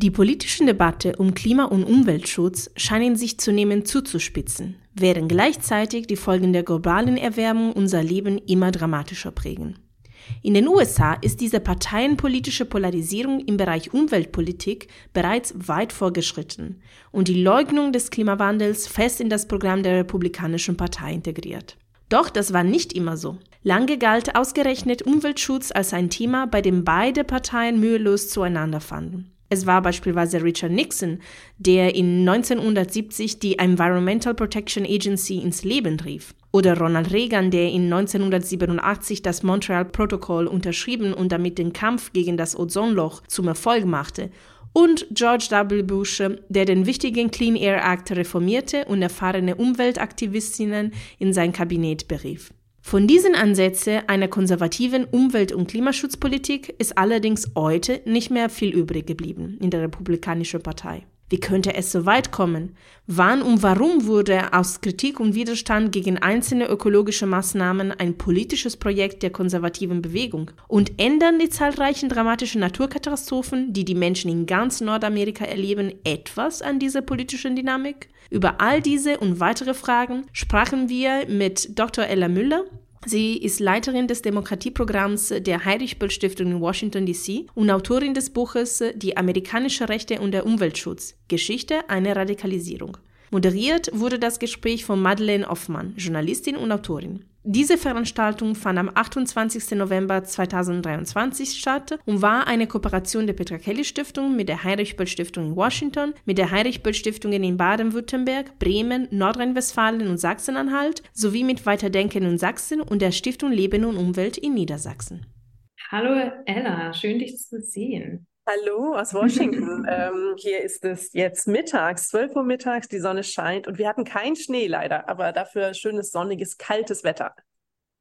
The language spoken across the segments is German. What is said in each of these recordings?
Die politischen Debatte um Klima- und Umweltschutz scheinen sich zunehmend zuzuspitzen, während gleichzeitig die Folgen der globalen Erwärmung unser Leben immer dramatischer prägen. In den USA ist diese parteienpolitische Polarisierung im Bereich Umweltpolitik bereits weit vorgeschritten und die Leugnung des Klimawandels fest in das Programm der Republikanischen Partei integriert. Doch das war nicht immer so. Lange galt ausgerechnet Umweltschutz als ein Thema, bei dem beide Parteien mühelos zueinander fanden. Es war beispielsweise Richard Nixon, der in 1970 die Environmental Protection Agency ins Leben rief. Oder Ronald Reagan, der in 1987 das Montreal Protocol unterschrieben und damit den Kampf gegen das Ozonloch zum Erfolg machte. Und George W. Bush, der den wichtigen Clean Air Act reformierte und erfahrene Umweltaktivistinnen in sein Kabinett berief. Von diesen Ansätzen einer konservativen Umwelt- und Klimaschutzpolitik ist allerdings heute nicht mehr viel übrig geblieben in der Republikanischen Partei. Wie könnte es so weit kommen? Wann und warum wurde aus Kritik und Widerstand gegen einzelne ökologische Maßnahmen ein politisches Projekt der konservativen Bewegung? Und ändern die zahlreichen dramatischen Naturkatastrophen, die die Menschen in ganz Nordamerika erleben, etwas an dieser politischen Dynamik? Über all diese und weitere Fragen sprachen wir mit Dr. Ella Müller. Sie ist Leiterin des Demokratieprogramms der Heinrich-Böll-Stiftung in Washington, D.C. und Autorin des Buches Die amerikanische Rechte und der Umweltschutz – Geschichte einer Radikalisierung. Moderiert wurde das Gespräch von Madeleine Hoffmann, Journalistin und Autorin. Diese Veranstaltung fand am 28. November 2023 statt und war eine Kooperation der Petra Kelly Stiftung mit der Heinrich Böll Stiftung in Washington, mit der Heinrich Böll Stiftungen in Baden-Württemberg, Bremen, Nordrhein-Westfalen und Sachsen-Anhalt sowie mit Weiterdenken in Sachsen und der Stiftung Leben und Umwelt in Niedersachsen. Hallo Ella, schön dich zu sehen. Hallo aus Washington. ähm, hier ist es jetzt mittags, 12 Uhr mittags, die Sonne scheint und wir hatten keinen Schnee leider, aber dafür schönes, sonniges, kaltes Wetter.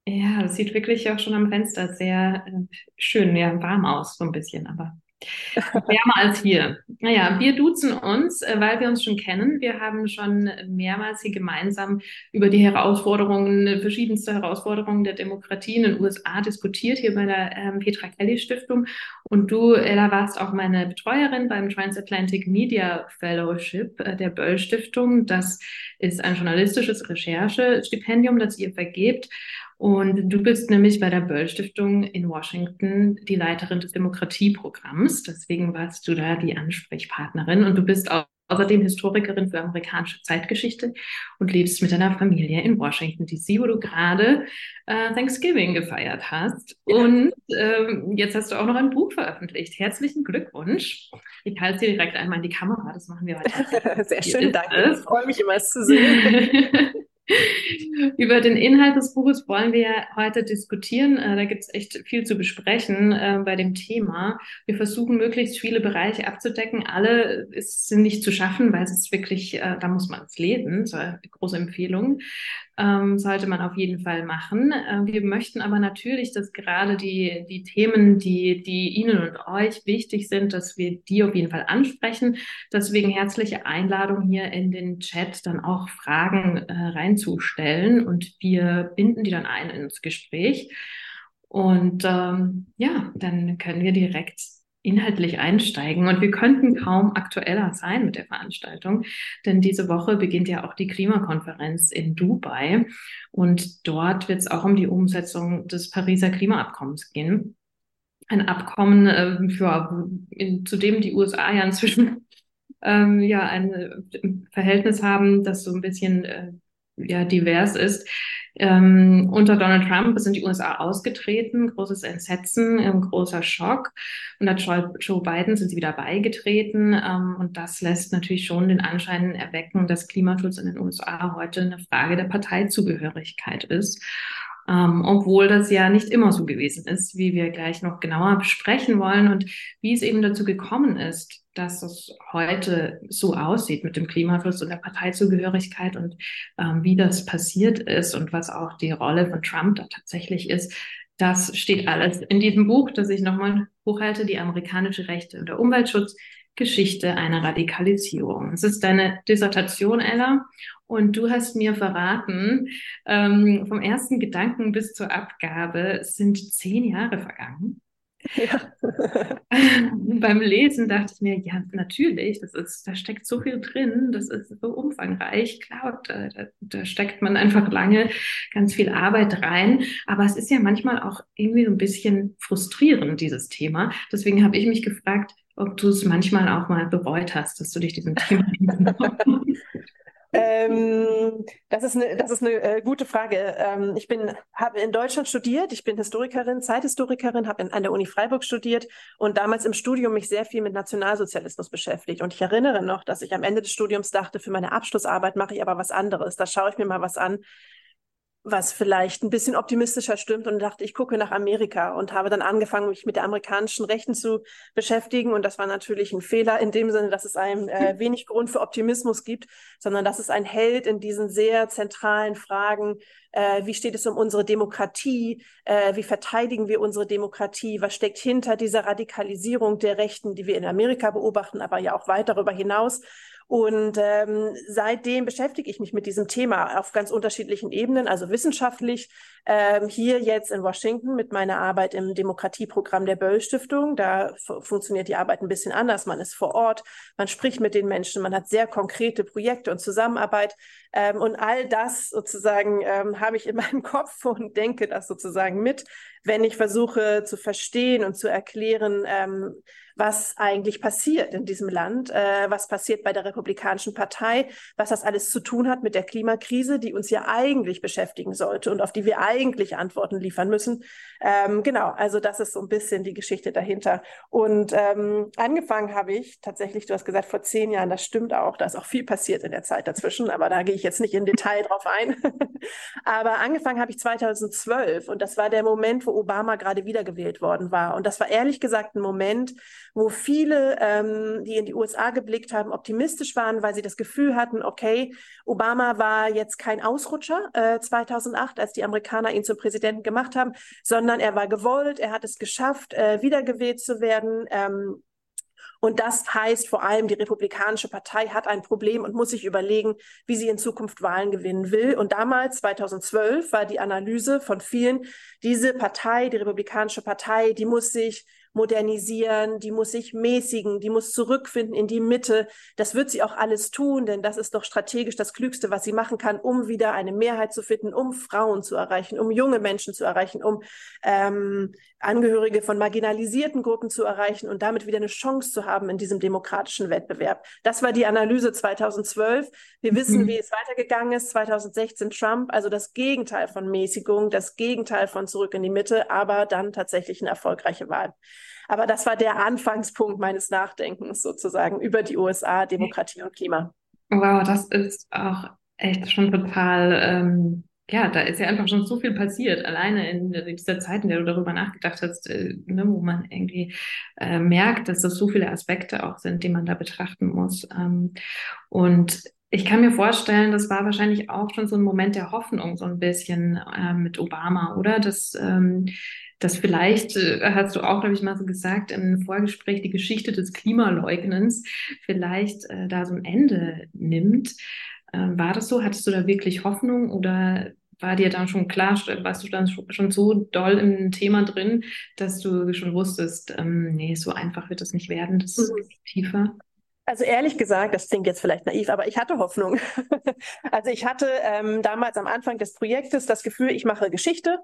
Ja, das sieht wirklich auch schon am Fenster sehr äh, schön, ja, warm aus, so ein bisschen, aber Wärmer als hier. Naja, wir duzen uns, äh, weil wir uns schon kennen. Wir haben schon mehrmals hier gemeinsam über die Herausforderungen, verschiedenste Herausforderungen der Demokratie in den USA diskutiert, hier bei der ähm, Petra Kelly Stiftung. Und du, Ella, warst auch meine Betreuerin beim Transatlantic Media Fellowship äh, der Böll Stiftung. Das ist ein journalistisches Recherchestipendium, das ihr vergebt. Und du bist nämlich bei der Böll Stiftung in Washington die Leiterin des Demokratieprogramms. Deswegen warst du da die Ansprechpartnerin. Und du bist auch außerdem Historikerin für amerikanische Zeitgeschichte und lebst mit deiner Familie in Washington DC, wo du gerade äh, Thanksgiving gefeiert hast. Ja. Und ähm, jetzt hast du auch noch ein Buch veröffentlicht. Herzlichen Glückwunsch. Ich halte dir direkt einmal in die Kamera. Das machen wir heute. Sehr schön, danke. Ich freue mich immer, es zu sehen. Über den Inhalt des Buches wollen wir heute diskutieren. Äh, da gibt es echt viel zu besprechen äh, bei dem Thema. Wir versuchen möglichst viele Bereiche abzudecken. Alle sind nicht zu schaffen, weil es ist wirklich, äh, da muss man es lesen. Eine große Empfehlung ähm, sollte man auf jeden Fall machen. Äh, wir möchten aber natürlich, dass gerade die, die Themen, die, die Ihnen und euch wichtig sind, dass wir die auf jeden Fall ansprechen. Deswegen herzliche Einladung hier in den Chat dann auch Fragen äh, reinzustellen und wir binden die dann ein ins Gespräch. Und ähm, ja, dann können wir direkt inhaltlich einsteigen. Und wir könnten kaum aktueller sein mit der Veranstaltung, denn diese Woche beginnt ja auch die Klimakonferenz in Dubai. Und dort wird es auch um die Umsetzung des Pariser Klimaabkommens gehen. Ein Abkommen, äh, für, in, zu dem die USA ja inzwischen ähm, ja ein äh, Verhältnis haben, das so ein bisschen äh, ja divers ist. Ähm, unter Donald Trump sind die USA ausgetreten, großes Entsetzen, ähm, großer Schock. Unter Joe Biden sind sie wieder beigetreten. Ähm, und das lässt natürlich schon den Anschein erwecken, dass Klimaschutz in den USA heute eine Frage der Parteizugehörigkeit ist. Ähm, obwohl das ja nicht immer so gewesen ist, wie wir gleich noch genauer besprechen wollen und wie es eben dazu gekommen ist, dass es heute so aussieht mit dem Klimaschutz und der Parteizugehörigkeit und ähm, wie das passiert ist und was auch die Rolle von Trump da tatsächlich ist. Das steht alles in diesem Buch, das ich nochmal hochhalte, die amerikanische Rechte und der Umweltschutz, Geschichte einer Radikalisierung. Es ist deine Dissertation, Ella, und du hast mir verraten, ähm, vom ersten Gedanken bis zur Abgabe sind zehn Jahre vergangen. Ja. Beim Lesen dachte ich mir, ja, natürlich, das ist, da steckt so viel drin, das ist so umfangreich. Klar, da, da, da steckt man einfach lange ganz viel Arbeit rein. Aber es ist ja manchmal auch irgendwie so ein bisschen frustrierend, dieses Thema. Deswegen habe ich mich gefragt, ob du es manchmal auch mal bereut hast, dass du dich diesem Thema Ähm, das ist eine, das ist eine äh, gute Frage. Ähm, ich bin, habe in Deutschland studiert. Ich bin Historikerin, Zeithistorikerin, habe an der Uni Freiburg studiert und damals im Studium mich sehr viel mit Nationalsozialismus beschäftigt. Und ich erinnere noch, dass ich am Ende des Studiums dachte, für meine Abschlussarbeit mache ich aber was anderes. Da schaue ich mir mal was an, was vielleicht ein bisschen optimistischer stimmt und dachte, ich gucke nach Amerika und habe dann angefangen, mich mit der amerikanischen Rechten zu beschäftigen. Und das war natürlich ein Fehler in dem Sinne, dass es einem äh, wenig Grund für Optimismus gibt, sondern dass es ein Held in diesen sehr zentralen Fragen, äh, wie steht es um unsere Demokratie, äh, wie verteidigen wir unsere Demokratie, was steckt hinter dieser Radikalisierung der Rechten, die wir in Amerika beobachten, aber ja auch weit darüber hinaus. Und ähm, seitdem beschäftige ich mich mit diesem Thema auf ganz unterschiedlichen Ebenen, also wissenschaftlich, ähm, hier jetzt in Washington mit meiner Arbeit im Demokratieprogramm der Böll Stiftung. Da funktioniert die Arbeit ein bisschen anders. Man ist vor Ort, man spricht mit den Menschen, man hat sehr konkrete Projekte und Zusammenarbeit. Ähm, und all das sozusagen ähm, habe ich in meinem Kopf und denke das sozusagen mit, wenn ich versuche zu verstehen und zu erklären, ähm, was eigentlich passiert in diesem Land, äh, was passiert bei der Republikanischen Partei, was das alles zu tun hat mit der Klimakrise, die uns ja eigentlich beschäftigen sollte und auf die wir eigentlich Antworten liefern müssen. Ähm, genau, also das ist so ein bisschen die Geschichte dahinter. Und ähm, angefangen habe ich tatsächlich, du hast gesagt, vor zehn Jahren, das stimmt auch, da ist auch viel passiert in der Zeit dazwischen, aber da gehe ich jetzt nicht in Detail drauf ein. aber angefangen habe ich 2012 und das war der Moment, wo Obama gerade wiedergewählt worden war. Und das war ehrlich gesagt ein Moment, wo viele, ähm, die in die USA geblickt haben, optimistisch waren, weil sie das Gefühl hatten, okay, Obama war jetzt kein Ausrutscher äh, 2008, als die Amerikaner ihn zum Präsidenten gemacht haben, sondern er war gewollt, er hat es geschafft, äh, wiedergewählt zu werden. Ähm, und das heißt vor allem, die Republikanische Partei hat ein Problem und muss sich überlegen, wie sie in Zukunft Wahlen gewinnen will. Und damals, 2012, war die Analyse von vielen, diese Partei, die Republikanische Partei, die muss sich modernisieren, die muss sich mäßigen, die muss zurückfinden in die Mitte. Das wird sie auch alles tun, denn das ist doch strategisch das Klügste, was sie machen kann, um wieder eine Mehrheit zu finden, um Frauen zu erreichen, um junge Menschen zu erreichen, um ähm, Angehörige von marginalisierten Gruppen zu erreichen und damit wieder eine Chance zu haben in diesem demokratischen Wettbewerb. Das war die Analyse 2012. Wir wissen, mhm. wie es weitergegangen ist. 2016 Trump, also das Gegenteil von Mäßigung, das Gegenteil von zurück in die Mitte, aber dann tatsächlich eine erfolgreiche Wahl. Aber das war der Anfangspunkt meines Nachdenkens sozusagen über die USA, Demokratie und Klima. Wow, das ist auch echt schon total ähm, ja, da ist ja einfach schon so viel passiert, alleine in, dieser Zeit, in der du darüber nachgedacht hast, äh, ne, wo man irgendwie äh, merkt, dass das so viele Aspekte auch sind, die man da betrachten muss. Ähm, und ich kann mir vorstellen, das war wahrscheinlich auch schon so ein Moment der Hoffnung, so ein bisschen äh, mit Obama, oder? Dass, ähm, dass vielleicht, äh, hast du auch, glaube ich, mal so gesagt im Vorgespräch, die Geschichte des Klimaleugnens vielleicht äh, da so ein Ende nimmt. Ähm, war das so? Hattest du da wirklich Hoffnung oder war dir dann schon klar, warst du dann schon so doll im Thema drin, dass du schon wusstest, ähm, nee, so einfach wird das nicht werden, das ist mhm. tiefer? Also ehrlich gesagt, das klingt jetzt vielleicht naiv, aber ich hatte Hoffnung. also ich hatte ähm, damals am Anfang des Projektes das Gefühl, ich mache Geschichte.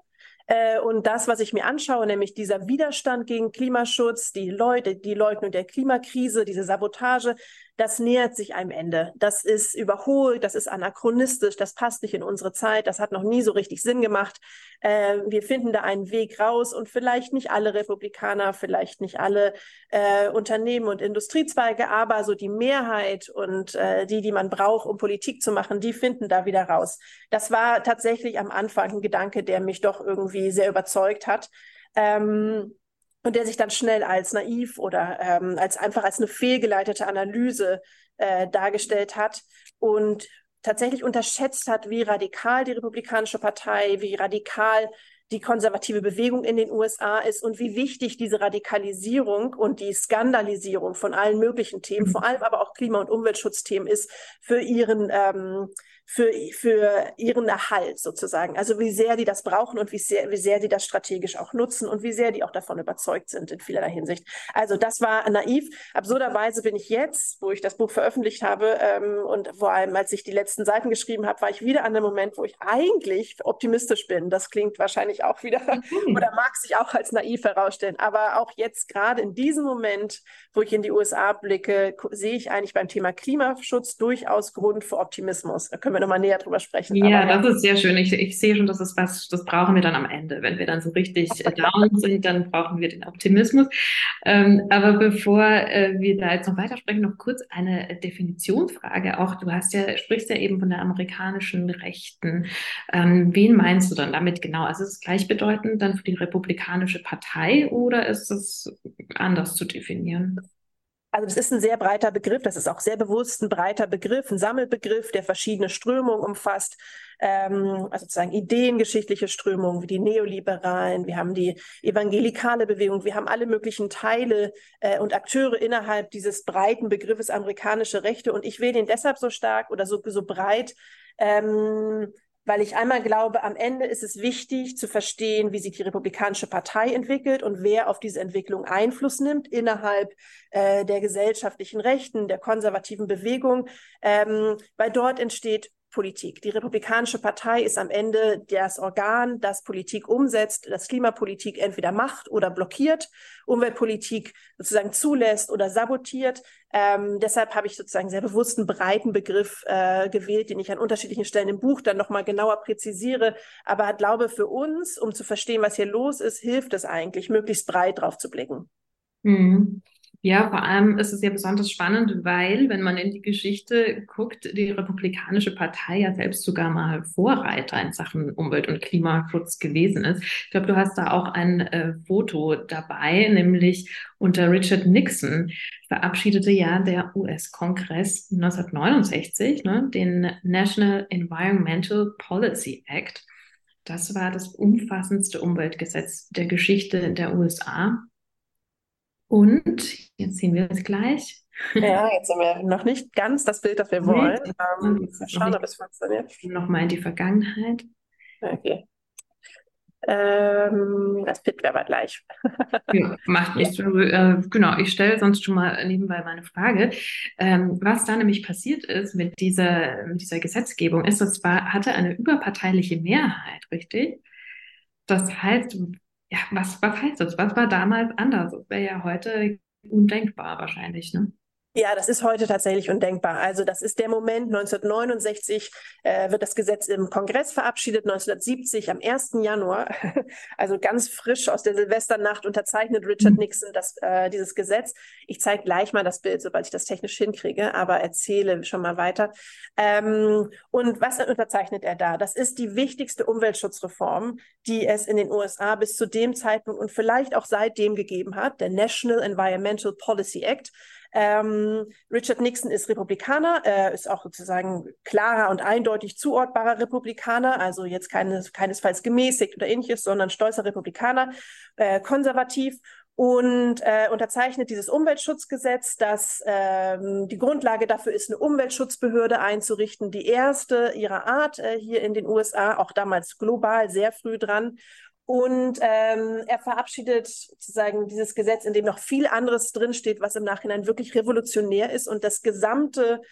Äh, und das, was ich mir anschaue, nämlich dieser Widerstand gegen Klimaschutz, die Leute, die Leugnung der Klimakrise, diese Sabotage, das nähert sich einem Ende. Das ist überholt, das ist anachronistisch, das passt nicht in unsere Zeit, das hat noch nie so richtig Sinn gemacht. Äh, wir finden da einen Weg raus und vielleicht nicht alle Republikaner, vielleicht nicht alle äh, Unternehmen und Industriezweige, aber so die Mehrheit und äh, die, die man braucht, um Politik zu machen, die finden da wieder raus. Das war tatsächlich am Anfang ein Gedanke, der mich doch irgendwie sehr überzeugt hat. Ähm, und der sich dann schnell als naiv oder ähm, als einfach als eine fehlgeleitete Analyse äh, dargestellt hat und tatsächlich unterschätzt hat, wie radikal die Republikanische Partei, wie radikal die konservative Bewegung in den USA ist und wie wichtig diese Radikalisierung und die Skandalisierung von allen möglichen Themen, mhm. vor allem aber auch Klima- und Umweltschutzthemen ist für ihren ähm, für, für ihren Erhalt sozusagen. Also wie sehr die das brauchen und wie sehr, wie sehr die das strategisch auch nutzen und wie sehr die auch davon überzeugt sind in vielerlei Hinsicht. Also das war naiv. Absurderweise bin ich jetzt, wo ich das Buch veröffentlicht habe ähm, und vor allem als ich die letzten Seiten geschrieben habe, war ich wieder an einem Moment, wo ich eigentlich optimistisch bin. Das klingt wahrscheinlich auch wieder mhm. oder mag sich auch als naiv herausstellen. Aber auch jetzt gerade in diesem Moment, wo ich in die USA blicke, sehe ich eigentlich beim Thema Klimaschutz durchaus Grund für Optimismus. Da können können wir nochmal näher drüber sprechen. Ja, Aber, das ist sehr schön. Ich, ich sehe schon, das ist was, das brauchen wir dann am Ende. Wenn wir dann so richtig äh, down sind, dann brauchen wir den Optimismus. Ähm, aber bevor äh, wir da jetzt noch weitersprechen, noch kurz eine Definitionsfrage. Auch du hast ja, sprichst ja eben von der amerikanischen Rechten. Ähm, wen meinst du dann damit genau? Also ist es gleichbedeutend dann für die Republikanische Partei oder ist es anders zu definieren? Also das ist ein sehr breiter Begriff, das ist auch sehr bewusst ein breiter Begriff, ein Sammelbegriff, der verschiedene Strömungen umfasst, ähm, also sozusagen ideengeschichtliche Strömungen wie die Neoliberalen, wir haben die evangelikale Bewegung, wir haben alle möglichen Teile äh, und Akteure innerhalb dieses breiten Begriffes amerikanische Rechte. Und ich wähle ihn deshalb so stark oder so, so breit, ähm, weil ich einmal glaube, am Ende ist es wichtig zu verstehen, wie sich die Republikanische Partei entwickelt und wer auf diese Entwicklung Einfluss nimmt innerhalb äh, der gesellschaftlichen Rechten, der konservativen Bewegung, ähm, weil dort entsteht Politik. Die Republikanische Partei ist am Ende das Organ, das Politik umsetzt, das Klimapolitik entweder macht oder blockiert, Umweltpolitik sozusagen zulässt oder sabotiert. Ähm, deshalb habe ich sozusagen sehr bewusst einen breiten Begriff äh, gewählt, den ich an unterschiedlichen Stellen im Buch dann nochmal genauer präzisiere. Aber glaube, für uns, um zu verstehen, was hier los ist, hilft es eigentlich, möglichst breit drauf zu blicken. Mhm. Ja, vor allem ist es ja besonders spannend, weil, wenn man in die Geschichte guckt, die Republikanische Partei ja selbst sogar mal Vorreiter in Sachen Umwelt- und Klimaschutz gewesen ist. Ich glaube, du hast da auch ein äh, Foto dabei, nämlich unter Richard Nixon verabschiedete ja der US-Kongress 1969 ne, den National Environmental Policy Act. Das war das umfassendste Umweltgesetz der Geschichte der USA und jetzt sehen wir es gleich. Ja, jetzt haben wir noch nicht ganz das Bild, das wir wollen. Ähm, schauen, ob es funktioniert. Nochmal in die Vergangenheit. Okay. Ähm, das Bild wäre aber gleich. ja, macht nichts. Ja. Äh, genau, ich stelle sonst schon mal nebenbei meine Frage. Ähm, was da nämlich passiert ist mit dieser, mit dieser Gesetzgebung, ist, das war, hatte eine überparteiliche Mehrheit, richtig? Das heißt, ja, was, was heißt das? Was war damals anders? Das wäre ja heute undenkbar wahrscheinlich, ne? Ja, das ist heute tatsächlich undenkbar. Also das ist der Moment, 1969 äh, wird das Gesetz im Kongress verabschiedet, 1970 am 1. Januar, also ganz frisch aus der Silvesternacht unterzeichnet Richard mhm. Nixon das, äh, dieses Gesetz. Ich zeige gleich mal das Bild, sobald ich das technisch hinkriege, aber erzähle schon mal weiter. Ähm, und was unterzeichnet er da? Das ist die wichtigste Umweltschutzreform, die es in den USA bis zu dem Zeitpunkt und vielleicht auch seitdem gegeben hat, der National Environmental Policy Act. Ähm, Richard Nixon ist Republikaner, er ist auch sozusagen klarer und eindeutig zuordbarer Republikaner, also jetzt keines, keinesfalls gemäßigt oder ähnliches, sondern stolzer Republikaner, äh, konservativ und äh, unterzeichnet dieses Umweltschutzgesetz, das ähm, die Grundlage dafür ist, eine Umweltschutzbehörde einzurichten, die erste ihrer Art äh, hier in den USA, auch damals global sehr früh dran. Und ähm, er verabschiedet sozusagen dieses Gesetz, in dem noch viel anderes drinsteht, was im Nachhinein wirklich revolutionär ist. Und das gesamte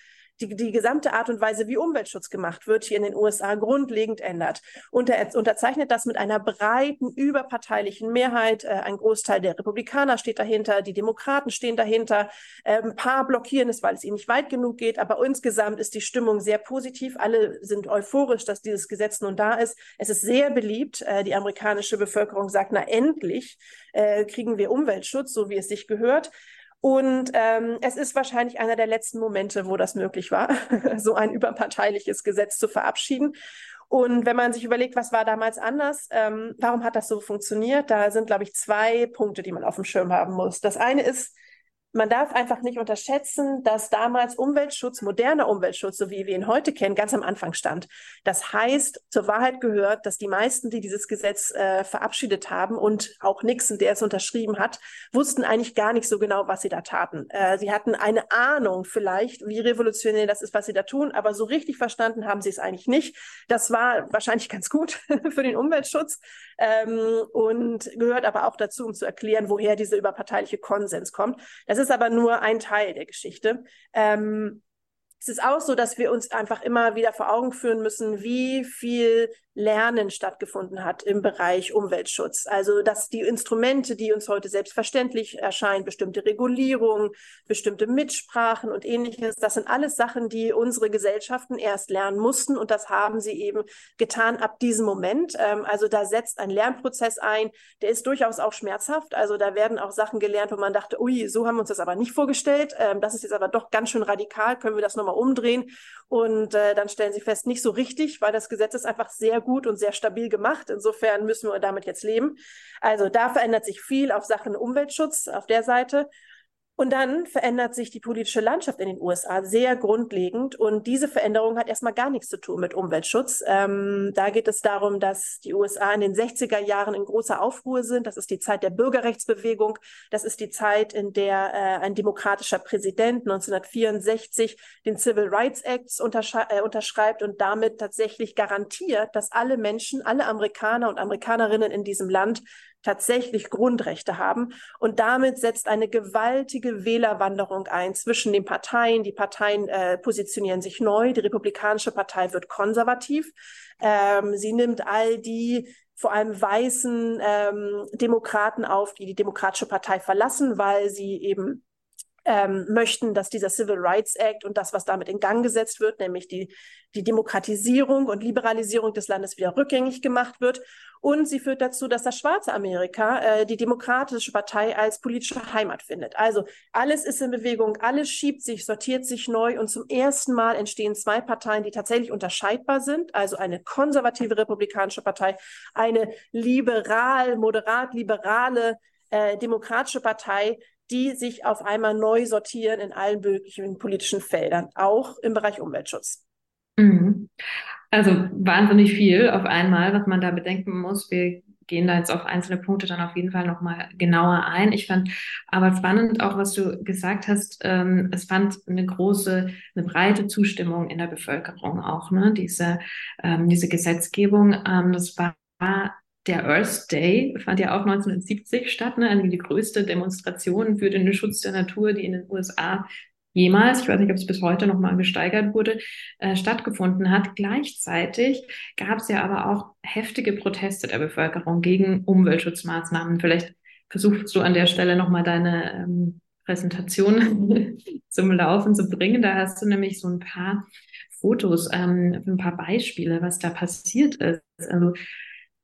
die, die gesamte Art und Weise, wie Umweltschutz gemacht wird, hier in den USA grundlegend ändert. Und er unterzeichnet das mit einer breiten, überparteilichen Mehrheit. Äh, ein Großteil der Republikaner steht dahinter, die Demokraten stehen dahinter. Äh, ein paar blockieren es, weil es ihnen nicht weit genug geht. Aber insgesamt ist die Stimmung sehr positiv. Alle sind euphorisch, dass dieses Gesetz nun da ist. Es ist sehr beliebt. Äh, die amerikanische Bevölkerung sagt, na endlich äh, kriegen wir Umweltschutz, so wie es sich gehört. Und ähm, es ist wahrscheinlich einer der letzten Momente, wo das möglich war, so ein überparteiliches Gesetz zu verabschieden. Und wenn man sich überlegt, was war damals anders, ähm, warum hat das so funktioniert, da sind, glaube ich, zwei Punkte, die man auf dem Schirm haben muss. Das eine ist, man darf einfach nicht unterschätzen, dass damals Umweltschutz, moderner Umweltschutz, so wie wir ihn heute kennen, ganz am Anfang stand. Das heißt, zur Wahrheit gehört, dass die meisten, die dieses Gesetz äh, verabschiedet haben und auch Nixon, der es unterschrieben hat, wussten eigentlich gar nicht so genau, was sie da taten. Äh, sie hatten eine Ahnung vielleicht, wie revolutionär das ist, was sie da tun, aber so richtig verstanden haben sie es eigentlich nicht. Das war wahrscheinlich ganz gut für den Umweltschutz ähm, und gehört aber auch dazu, um zu erklären, woher dieser überparteiliche Konsens kommt. Das ist aber nur ein Teil der Geschichte. Ähm, es ist auch so, dass wir uns einfach immer wieder vor Augen führen müssen, wie viel Lernen stattgefunden hat im Bereich Umweltschutz. Also dass die Instrumente, die uns heute selbstverständlich erscheinen, bestimmte Regulierungen, bestimmte Mitsprachen und ähnliches, das sind alles Sachen, die unsere Gesellschaften erst lernen mussten und das haben sie eben getan ab diesem Moment. Ähm, also da setzt ein Lernprozess ein, der ist durchaus auch schmerzhaft. Also da werden auch Sachen gelernt, wo man dachte, ui, so haben wir uns das aber nicht vorgestellt. Ähm, das ist jetzt aber doch ganz schön radikal, können wir das nochmal umdrehen? Und äh, dann stellen sie fest, nicht so richtig, weil das Gesetz ist einfach sehr gut und sehr stabil gemacht. Insofern müssen wir damit jetzt leben. Also da verändert sich viel auf Sachen Umweltschutz auf der Seite. Und dann verändert sich die politische Landschaft in den USA sehr grundlegend. Und diese Veränderung hat erstmal gar nichts zu tun mit Umweltschutz. Ähm, da geht es darum, dass die USA in den 60er Jahren in großer Aufruhr sind. Das ist die Zeit der Bürgerrechtsbewegung. Das ist die Zeit, in der äh, ein demokratischer Präsident 1964 den Civil Rights Act äh, unterschreibt und damit tatsächlich garantiert, dass alle Menschen, alle Amerikaner und Amerikanerinnen in diesem Land tatsächlich Grundrechte haben. Und damit setzt eine gewaltige Wählerwanderung ein zwischen den Parteien. Die Parteien äh, positionieren sich neu. Die Republikanische Partei wird konservativ. Ähm, sie nimmt all die vor allem weißen ähm, Demokraten auf, die die Demokratische Partei verlassen, weil sie eben ähm, möchten, dass dieser Civil Rights Act und das, was damit in Gang gesetzt wird, nämlich die, die Demokratisierung und Liberalisierung des Landes wieder rückgängig gemacht wird. Und sie führt dazu, dass das schwarze Amerika äh, die Demokratische Partei als politische Heimat findet. Also alles ist in Bewegung, alles schiebt sich, sortiert sich neu und zum ersten Mal entstehen zwei Parteien, die tatsächlich unterscheidbar sind. Also eine konservative republikanische Partei, eine liberal, moderat liberale äh, demokratische Partei, die sich auf einmal neu sortieren in allen möglichen politischen Feldern, auch im Bereich Umweltschutz. Mhm. Also wahnsinnig viel auf einmal, was man da bedenken muss. Wir gehen da jetzt auf einzelne Punkte dann auf jeden Fall nochmal genauer ein. Ich fand aber spannend auch, was du gesagt hast. Ähm, es fand eine große, eine breite Zustimmung in der Bevölkerung auch, ne? Diese, ähm, diese Gesetzgebung. Ähm, das war der Earth Day fand ja auch 1970 statt, ne? Also die größte Demonstration für den Schutz der Natur, die in den USA jemals, ich weiß nicht, ob es bis heute nochmal gesteigert wurde, äh, stattgefunden hat. Gleichzeitig gab es ja aber auch heftige Proteste der Bevölkerung gegen Umweltschutzmaßnahmen. Vielleicht versuchst du an der Stelle nochmal deine ähm, Präsentation zum Laufen zu bringen. Da hast du nämlich so ein paar Fotos, ähm, ein paar Beispiele, was da passiert ist. Also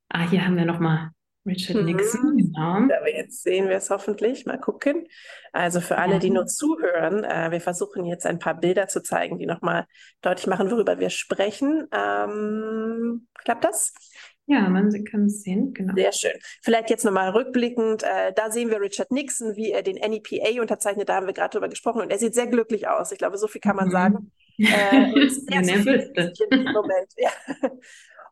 Ah, hier haben wir nochmal Richard mhm. Nixon, genau. Aber jetzt sehen wir es hoffentlich. Mal gucken. Also für alle, die nur zuhören, äh, wir versuchen jetzt ein paar Bilder zu zeigen, die nochmal deutlich machen, worüber wir sprechen. Ähm, klappt das? Ja, man kann es sehen, genau. Sehr schön. Vielleicht jetzt nochmal rückblickend, äh, da sehen wir Richard Nixon, wie er den NEPA unterzeichnet, da haben wir gerade drüber gesprochen und er sieht sehr glücklich aus. Ich glaube, so viel kann man mhm. sagen. Äh, sehr ja, Moment. Ja.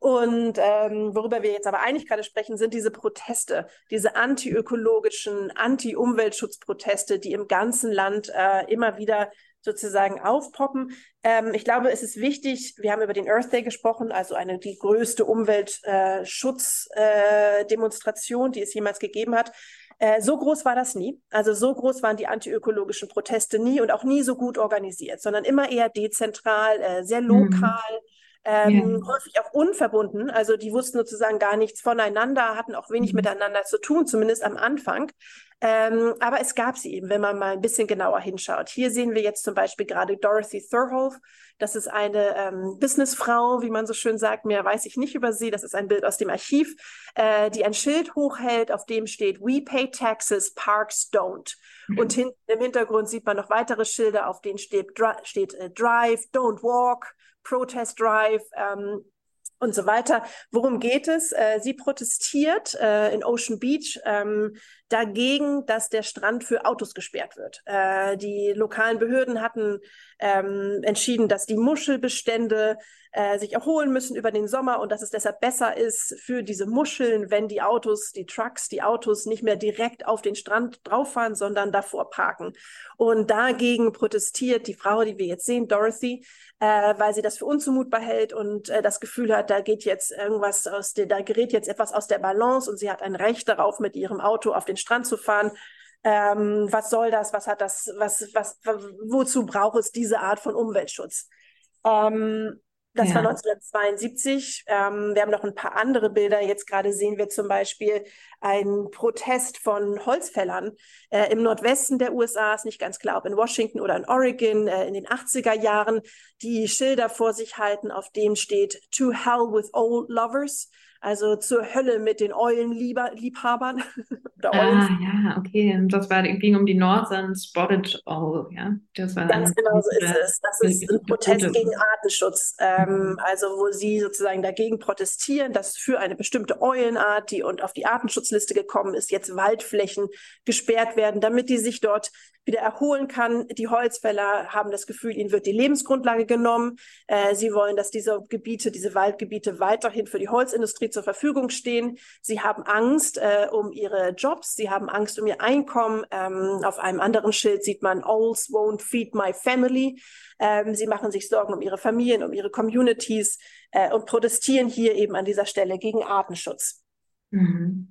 Und ähm, worüber wir jetzt aber eigentlich gerade sprechen, sind diese Proteste, diese antiökologischen, anti-Umweltschutzproteste, die im ganzen Land äh, immer wieder sozusagen aufpoppen. Ähm, ich glaube, es ist wichtig, wir haben über den Earth Day gesprochen, also eine die größte Umweltschutzdemonstration, äh, die es jemals gegeben hat. Äh, so groß war das nie. Also so groß waren die antiökologischen Proteste nie und auch nie so gut organisiert, sondern immer eher dezentral, äh, sehr mhm. lokal. Mhm ähm, ja. häufig auch unverbunden. Also die wussten sozusagen gar nichts voneinander, hatten auch wenig mhm. miteinander zu tun, zumindest am Anfang. Ähm, aber es gab sie eben, wenn man mal ein bisschen genauer hinschaut. Hier sehen wir jetzt zum Beispiel gerade Dorothy Thurhoff. Das ist eine ähm, Businessfrau, wie man so schön sagt. Mehr weiß ich nicht über sie. Das ist ein Bild aus dem Archiv, äh, die ein Schild hochhält, auf dem steht We pay taxes, parks don't. Mhm. Und hinten im Hintergrund sieht man noch weitere Schilder, auf denen steht, steht äh, Drive, don't walk, Protest Drive. Ähm, und so weiter. Worum geht es? Äh, sie protestiert äh, in Ocean Beach. Ähm, dagegen, dass der Strand für Autos gesperrt wird. Äh, die lokalen Behörden hatten ähm, entschieden, dass die Muschelbestände äh, sich erholen müssen über den Sommer und dass es deshalb besser ist für diese Muscheln, wenn die Autos, die Trucks, die Autos nicht mehr direkt auf den Strand drauffahren, sondern davor parken. Und dagegen protestiert die Frau, die wir jetzt sehen, Dorothy, äh, weil sie das für unzumutbar hält und äh, das Gefühl hat, da geht jetzt irgendwas aus der, da gerät jetzt etwas aus der Balance und sie hat ein Recht darauf, mit ihrem Auto auf den Strand zu fahren. Ähm, was soll das? Was hat das? Was, was, wozu braucht es diese Art von Umweltschutz? Ähm, das ja. war 1972. Ähm, wir haben noch ein paar andere Bilder. Jetzt gerade sehen wir zum Beispiel einen Protest von Holzfällern äh, im Nordwesten der USA, ist nicht ganz klar, ob in Washington oder in Oregon, äh, in den 80er Jahren, die Schilder vor sich halten, auf denen steht To Hell with Old Lovers also zur Hölle mit den Eulenliebhabern. ah, ja, okay. Das war, ging um die Northern Spotted Owl, ja. Das war Ganz genau so ist es. Das ist ein Protest gegen Artenschutz. Ähm, also wo sie sozusagen dagegen protestieren, dass für eine bestimmte Eulenart, die und auf die Artenschutzliste gekommen ist, jetzt Waldflächen gesperrt werden, damit die sich dort wieder erholen kann. Die Holzfäller haben das Gefühl, ihnen wird die Lebensgrundlage genommen. Äh, sie wollen, dass diese Gebiete, diese Waldgebiete weiterhin für die Holzindustrie zur Verfügung stehen. Sie haben Angst äh, um ihre Jobs, sie haben Angst um ihr Einkommen. Ähm, auf einem anderen Schild sieht man, Owls won't feed my family. Ähm, sie machen sich Sorgen um ihre Familien, um ihre Communities äh, und protestieren hier eben an dieser Stelle gegen Artenschutz. Mhm.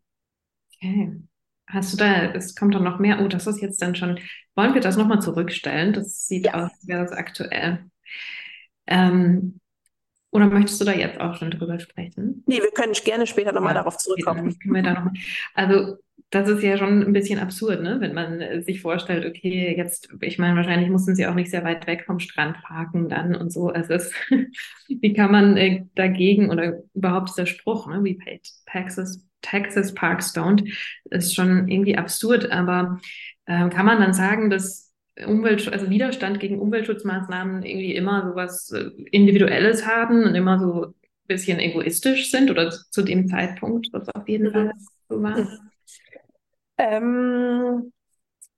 Okay. Hast du da, es kommt doch noch mehr. Oh, das ist jetzt dann schon. Wollen wir das nochmal zurückstellen? Das sieht ja. aus, als wäre das aktuell. Ähm, oder möchtest du da jetzt auch schon drüber sprechen? Nee, wir können gerne später nochmal ja, darauf zurückkommen. Können wir da noch mal. Also, das ist ja schon ein bisschen absurd, ne? wenn man sich vorstellt, okay, jetzt, ich meine, wahrscheinlich mussten sie auch nicht sehr weit weg vom Strand parken dann und so. Also, es, wie kann man äh, dagegen oder überhaupt dieser Spruch, ne? We paid taxes Texas Parks don't, ist schon irgendwie absurd. Aber äh, kann man dann sagen, dass Umwelt, also Widerstand gegen Umweltschutzmaßnahmen irgendwie immer so was äh, Individuelles haben und immer so ein bisschen egoistisch sind oder zu dem Zeitpunkt, was auf jeden Fall so war? Ähm,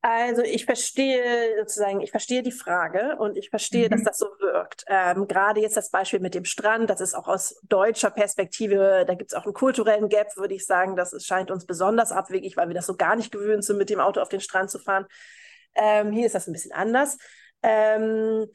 also ich verstehe sozusagen, ich verstehe die Frage und ich verstehe, mhm. dass das so wirkt. Ähm, gerade jetzt das Beispiel mit dem Strand, das ist auch aus deutscher Perspektive, da gibt es auch einen kulturellen Gap, würde ich sagen. Das scheint uns besonders abwegig, weil wir das so gar nicht gewöhnt sind, mit dem Auto auf den Strand zu fahren. Ähm, hier ist das ein bisschen anders. Ähm,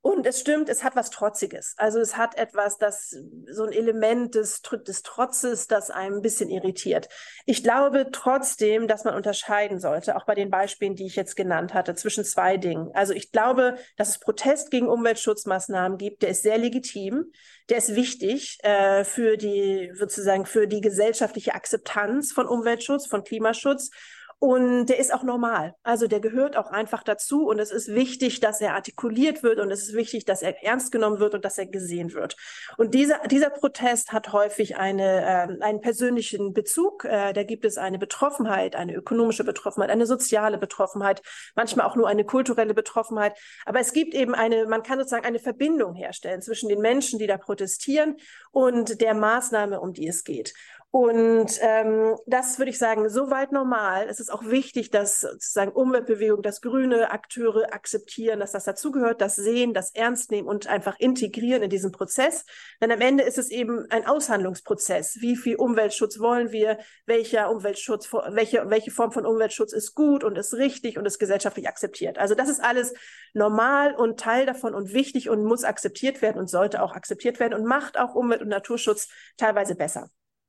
und es stimmt, es hat was Trotziges. Also es hat etwas, das so ein Element des, des Trotzes, das einem ein bisschen irritiert. Ich glaube trotzdem, dass man unterscheiden sollte, auch bei den Beispielen, die ich jetzt genannt hatte, zwischen zwei Dingen. Also ich glaube, dass es Protest gegen Umweltschutzmaßnahmen gibt, der ist sehr legitim, der ist wichtig äh, für die sozusagen für die gesellschaftliche Akzeptanz von Umweltschutz, von Klimaschutz und der ist auch normal. Also der gehört auch einfach dazu. Und es ist wichtig, dass er artikuliert wird und es ist wichtig, dass er ernst genommen wird und dass er gesehen wird. Und dieser, dieser Protest hat häufig eine, äh, einen persönlichen Bezug. Äh, da gibt es eine Betroffenheit, eine ökonomische Betroffenheit, eine soziale Betroffenheit, manchmal auch nur eine kulturelle Betroffenheit. Aber es gibt eben eine, man kann sozusagen eine Verbindung herstellen zwischen den Menschen, die da protestieren und der Maßnahme, um die es geht. Und ähm, das würde ich sagen, soweit normal. Es ist auch wichtig, dass sozusagen Umweltbewegung, dass grüne Akteure akzeptieren, dass das dazugehört, das sehen, das ernst nehmen und einfach integrieren in diesen Prozess. Denn am Ende ist es eben ein Aushandlungsprozess. Wie viel Umweltschutz wollen wir? Welcher Umweltschutz, welche, welche Form von Umweltschutz ist gut und ist richtig und ist gesellschaftlich akzeptiert? Also das ist alles normal und Teil davon und wichtig und muss akzeptiert werden und sollte auch akzeptiert werden und macht auch Umwelt- und Naturschutz teilweise besser.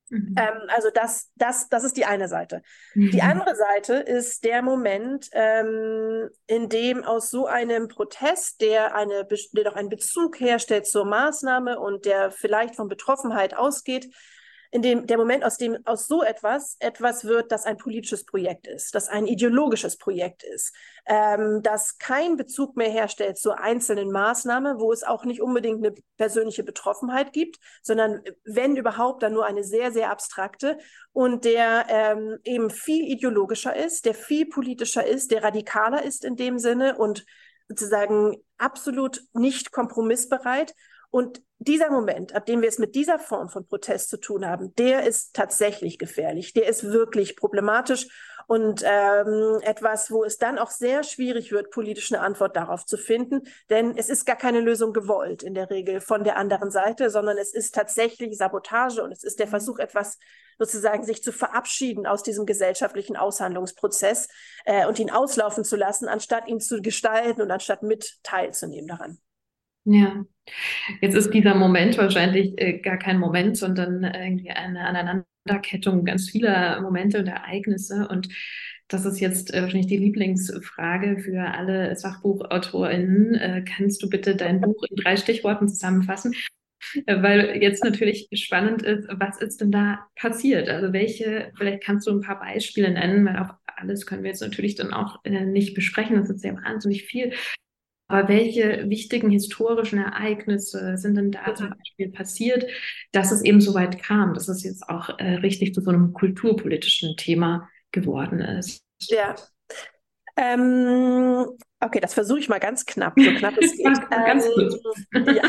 Mhm. Ähm, also das, das, das ist die eine Seite. Mhm. Die andere Seite ist der Moment, ähm, in dem aus so einem Protest, der, eine, der doch einen Bezug herstellt zur Maßnahme und der vielleicht von Betroffenheit ausgeht, in dem der Moment, aus dem aus so etwas etwas wird, das ein politisches Projekt ist, das ein ideologisches Projekt ist, ähm, das keinen Bezug mehr herstellt zur einzelnen Maßnahme, wo es auch nicht unbedingt eine persönliche Betroffenheit gibt, sondern wenn überhaupt dann nur eine sehr sehr abstrakte und der ähm, eben viel ideologischer ist, der viel politischer ist, der radikaler ist in dem Sinne und sozusagen absolut nicht kompromissbereit und dieser Moment, ab dem wir es mit dieser Form von Protest zu tun haben, der ist tatsächlich gefährlich, der ist wirklich problematisch Und ähm, etwas, wo es dann auch sehr schwierig wird, politisch eine Antwort darauf zu finden, denn es ist gar keine Lösung gewollt in der Regel von der anderen Seite, sondern es ist tatsächlich Sabotage und es ist der Versuch, etwas sozusagen sich zu verabschieden aus diesem gesellschaftlichen Aushandlungsprozess äh, und ihn auslaufen zu lassen, anstatt ihn zu gestalten und anstatt mit teilzunehmen daran. Ja, jetzt ist dieser Moment wahrscheinlich äh, gar kein Moment, sondern irgendwie eine Aneinanderkettung ganz vieler Momente und Ereignisse. Und das ist jetzt äh, wahrscheinlich die Lieblingsfrage für alle SachbuchautorInnen. Äh, kannst du bitte dein Buch in drei Stichworten zusammenfassen? Äh, weil jetzt natürlich spannend ist, was ist denn da passiert? Also welche, vielleicht kannst du ein paar Beispiele nennen, weil auf alles können wir jetzt natürlich dann auch äh, nicht besprechen. Das ist ja wahnsinnig viel. Aber welche wichtigen historischen Ereignisse sind denn da zum Beispiel passiert, dass es eben so weit kam, dass es jetzt auch äh, richtig zu so einem kulturpolitischen Thema geworden ist? Ja. Ähm, okay, das versuche ich mal ganz knapp, so knapp es geht. ganz ähm, ja.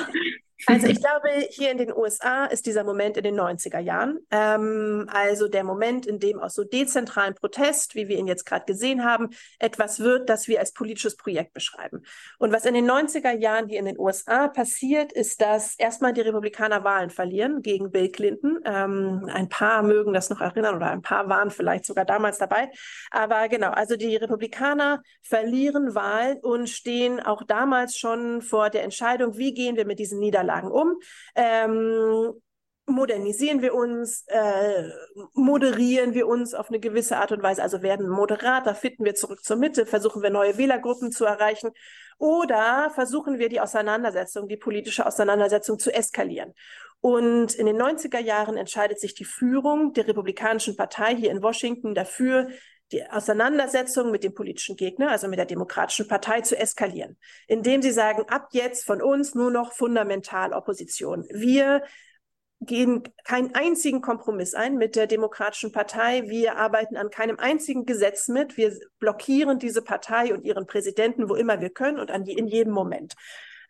Also ich glaube, hier in den USA ist dieser Moment in den 90er Jahren. Ähm, also der Moment, in dem aus so dezentralen Protest, wie wir ihn jetzt gerade gesehen haben, etwas wird, das wir als politisches Projekt beschreiben. Und was in den 90er Jahren hier in den USA passiert, ist, dass erstmal die Republikaner Wahlen verlieren gegen Bill Clinton. Ähm, ein paar mögen das noch erinnern oder ein paar waren vielleicht sogar damals dabei. Aber genau, also die Republikaner verlieren Wahlen und stehen auch damals schon vor der Entscheidung, wie gehen wir mit diesen Niederlagen Niederlagen um. Ähm, modernisieren wir uns, äh, moderieren wir uns auf eine gewisse Art und Weise, also werden moderater, finden wir zurück zur Mitte, versuchen wir neue Wählergruppen zu erreichen oder versuchen wir die Auseinandersetzung, die politische Auseinandersetzung zu eskalieren. Und in den 90er Jahren entscheidet sich die Führung der Republikanischen Partei hier in Washington dafür, die Auseinandersetzung mit dem politischen Gegner, also mit der Demokratischen Partei, zu eskalieren, indem sie sagen, ab jetzt von uns nur noch fundamental Opposition. Wir gehen keinen einzigen Kompromiss ein mit der Demokratischen Partei. Wir arbeiten an keinem einzigen Gesetz mit. Wir blockieren diese Partei und ihren Präsidenten, wo immer wir können und an die, in jedem Moment.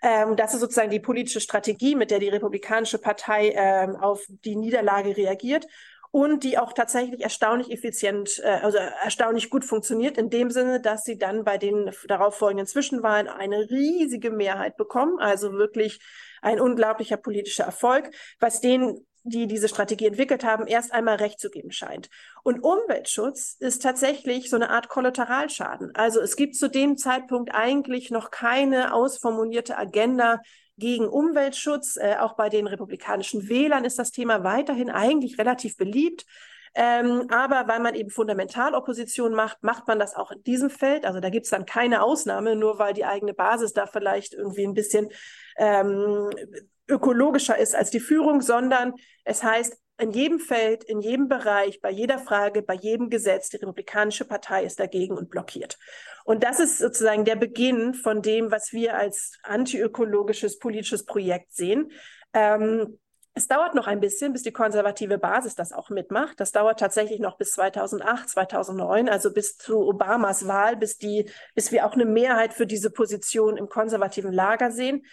Ähm, das ist sozusagen die politische Strategie, mit der die Republikanische Partei ähm, auf die Niederlage reagiert und die auch tatsächlich erstaunlich effizient, äh, also erstaunlich gut funktioniert, in dem Sinne, dass sie dann bei den darauffolgenden Zwischenwahlen eine riesige Mehrheit bekommen, also wirklich ein unglaublicher politischer Erfolg, was denen die diese Strategie entwickelt haben, erst einmal recht zu geben scheint. Und Umweltschutz ist tatsächlich so eine Art Kollateralschaden. Also es gibt zu dem Zeitpunkt eigentlich noch keine ausformulierte Agenda gegen Umweltschutz. Äh, auch bei den republikanischen Wählern ist das Thema weiterhin eigentlich relativ beliebt. Ähm, aber weil man eben Fundamentalopposition macht, macht man das auch in diesem Feld. Also da gibt es dann keine Ausnahme, nur weil die eigene Basis da vielleicht irgendwie ein bisschen ähm, ökologischer ist als die Führung, sondern es heißt, in jedem Feld, in jedem Bereich, bei jeder Frage, bei jedem Gesetz, die Republikanische Partei ist dagegen und blockiert. Und das ist sozusagen der Beginn von dem, was wir als antiökologisches politisches Projekt sehen. Ähm, es dauert noch ein bisschen, bis die konservative Basis das auch mitmacht. Das dauert tatsächlich noch bis 2008, 2009, also bis zu Obamas Wahl, bis die, bis wir auch eine Mehrheit für diese Position im konservativen Lager sehen.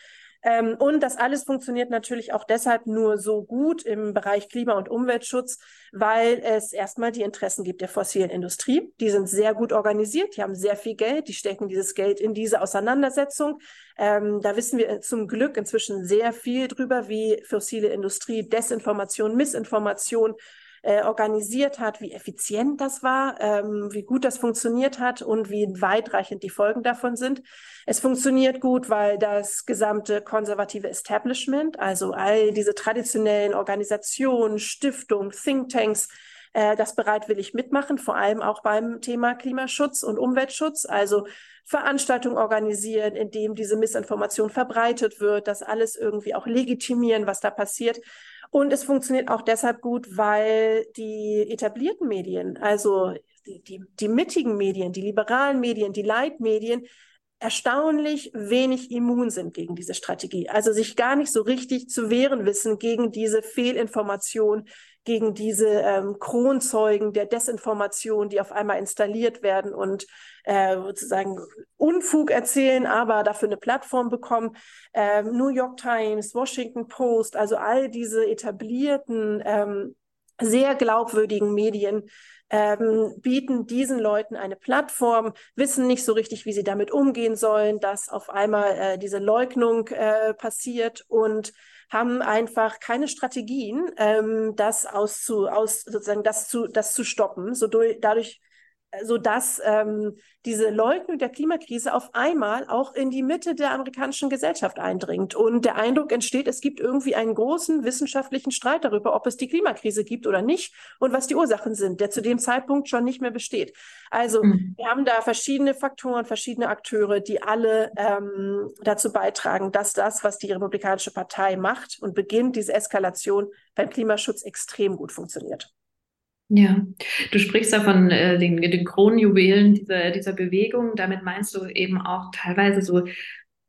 Ähm, und das alles funktioniert natürlich auch deshalb nur so gut im Bereich Klima- und Umweltschutz, weil es erstmal die Interessen gibt der fossilen Industrie. Die sind sehr gut organisiert, die haben sehr viel Geld, die stecken dieses Geld in diese Auseinandersetzung. Ähm, da wissen wir zum Glück inzwischen sehr viel drüber, wie fossile Industrie Desinformation, Missinformation äh, organisiert hat, wie effizient das war, ähm, wie gut das funktioniert hat und wie weitreichend die Folgen davon sind. Es funktioniert gut, weil das gesamte konservative Establishment, also all diese traditionellen Organisationen, Stiftungen, Thinktanks, äh, das bereitwillig mitmachen, vor allem auch beim Thema Klimaschutz und Umweltschutz, also Veranstaltungen organisieren, in dem diese Missinformation verbreitet wird, das alles irgendwie auch legitimieren, was da passiert. Und es funktioniert auch deshalb gut, weil die etablierten Medien, also die, die, die mittigen Medien, die liberalen Medien, die Leitmedien, erstaunlich wenig immun sind gegen diese Strategie. Also sich gar nicht so richtig zu wehren wissen gegen diese Fehlinformation, gegen diese ähm, Kronzeugen der Desinformation, die auf einmal installiert werden und äh, sozusagen Unfug erzählen, aber dafür eine Plattform bekommen. Ähm, New York Times, Washington Post, also all diese etablierten ähm, sehr glaubwürdigen Medien ähm, bieten diesen Leuten eine Plattform, wissen nicht so richtig, wie sie damit umgehen sollen, dass auf einmal äh, diese Leugnung äh, passiert und haben einfach keine Strategien, ähm, das auszu, aus, sozusagen das zu, das zu stoppen. So durch, dadurch so dass ähm, diese Leugnung der Klimakrise auf einmal auch in die Mitte der amerikanischen Gesellschaft eindringt. Und der Eindruck entsteht, es gibt irgendwie einen großen wissenschaftlichen Streit darüber, ob es die Klimakrise gibt oder nicht und was die Ursachen sind, der zu dem Zeitpunkt schon nicht mehr besteht. Also mhm. wir haben da verschiedene Faktoren, verschiedene Akteure, die alle ähm, dazu beitragen, dass das, was die Republikanische Partei macht und beginnt, diese Eskalation beim Klimaschutz extrem gut funktioniert. Ja, du sprichst da von äh, den, den Kronjuwelen dieser, dieser Bewegung. Damit meinst du eben auch teilweise so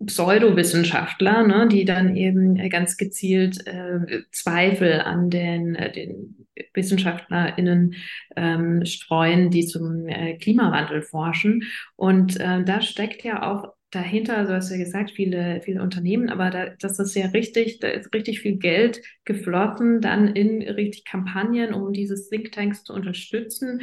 Pseudowissenschaftler, ne, die dann eben ganz gezielt äh, Zweifel an den, äh, den WissenschaftlerInnen ähm, streuen, die zum äh, Klimawandel forschen. Und äh, da steckt ja auch dahinter, also hast du ja gesagt, viele, viele Unternehmen, aber da, das ist ja richtig, da ist richtig viel Geld geflossen, dann in richtig Kampagnen, um dieses Thinktanks zu unterstützen.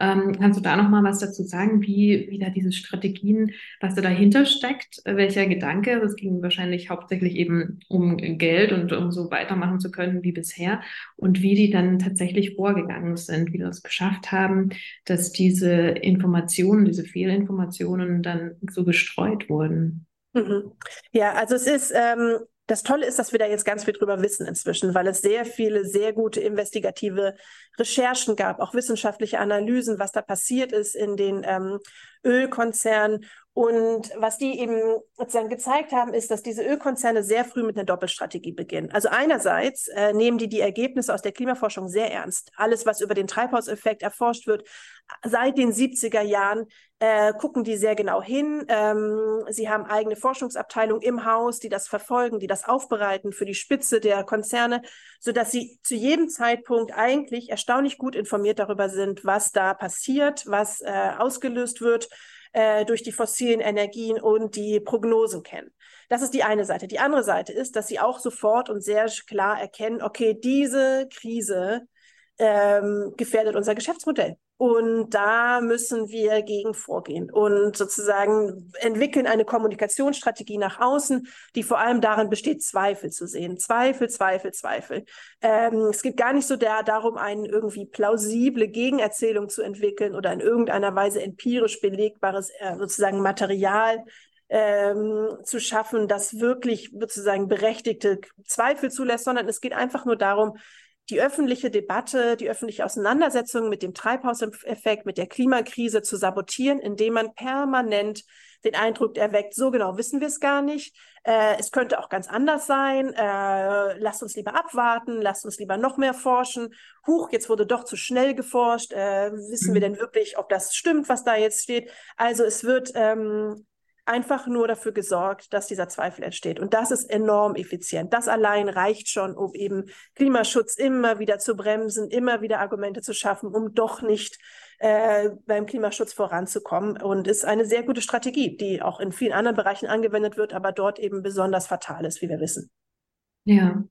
Ähm, kannst du da noch mal was dazu sagen, wie, wie da diese Strategien, was da dahinter steckt, welcher Gedanke? Das ging wahrscheinlich hauptsächlich eben um Geld und um so weitermachen zu können wie bisher und wie die dann tatsächlich vorgegangen sind, wie die das geschafft haben, dass diese Informationen, diese Fehlinformationen dann so gestreut wurden. Mhm. Ja, also es ist ähm, das Tolle ist, dass wir da jetzt ganz viel drüber wissen inzwischen, weil es sehr viele sehr gute investigative Recherchen gab, auch wissenschaftliche Analysen, was da passiert ist in den ähm, Ölkonzernen. Und was die eben sozusagen gezeigt haben, ist, dass diese Ölkonzerne sehr früh mit einer Doppelstrategie beginnen. Also einerseits äh, nehmen die die Ergebnisse aus der Klimaforschung sehr ernst. Alles, was über den Treibhauseffekt erforscht wird, seit den 70er Jahren, äh, gucken die sehr genau hin. Ähm, sie haben eigene Forschungsabteilungen im Haus, die das verfolgen, die das aufbereiten für die Spitze der Konzerne, sodass sie zu jedem Zeitpunkt eigentlich erstaunlich gut informiert darüber sind, was da passiert, was äh, ausgelöst wird äh, durch die fossilen Energien und die Prognosen kennen. Das ist die eine Seite. Die andere Seite ist, dass sie auch sofort und sehr klar erkennen, okay, diese Krise ähm, gefährdet unser Geschäftsmodell. Und da müssen wir gegen vorgehen und sozusagen entwickeln eine Kommunikationsstrategie nach außen, die vor allem darin besteht, Zweifel zu sehen. Zweifel, Zweifel, Zweifel. Ähm, es geht gar nicht so der, darum, eine irgendwie plausible Gegenerzählung zu entwickeln oder in irgendeiner Weise empirisch belegbares äh, sozusagen Material ähm, zu schaffen, das wirklich sozusagen berechtigte Zweifel zulässt, sondern es geht einfach nur darum, die öffentliche Debatte, die öffentliche Auseinandersetzung mit dem Treibhauseffekt, mit der Klimakrise zu sabotieren, indem man permanent den Eindruck erweckt, so genau wissen wir es gar nicht. Äh, es könnte auch ganz anders sein. Äh, lasst uns lieber abwarten, lasst uns lieber noch mehr forschen. Huch, jetzt wurde doch zu schnell geforscht. Äh, wissen mhm. wir denn wirklich, ob das stimmt, was da jetzt steht? Also es wird ähm, einfach nur dafür gesorgt, dass dieser Zweifel entsteht. Und das ist enorm effizient. Das allein reicht schon, um eben Klimaschutz immer wieder zu bremsen, immer wieder Argumente zu schaffen, um doch nicht äh, beim Klimaschutz voranzukommen. Und ist eine sehr gute Strategie, die auch in vielen anderen Bereichen angewendet wird, aber dort eben besonders fatal ist, wie wir wissen. Ja,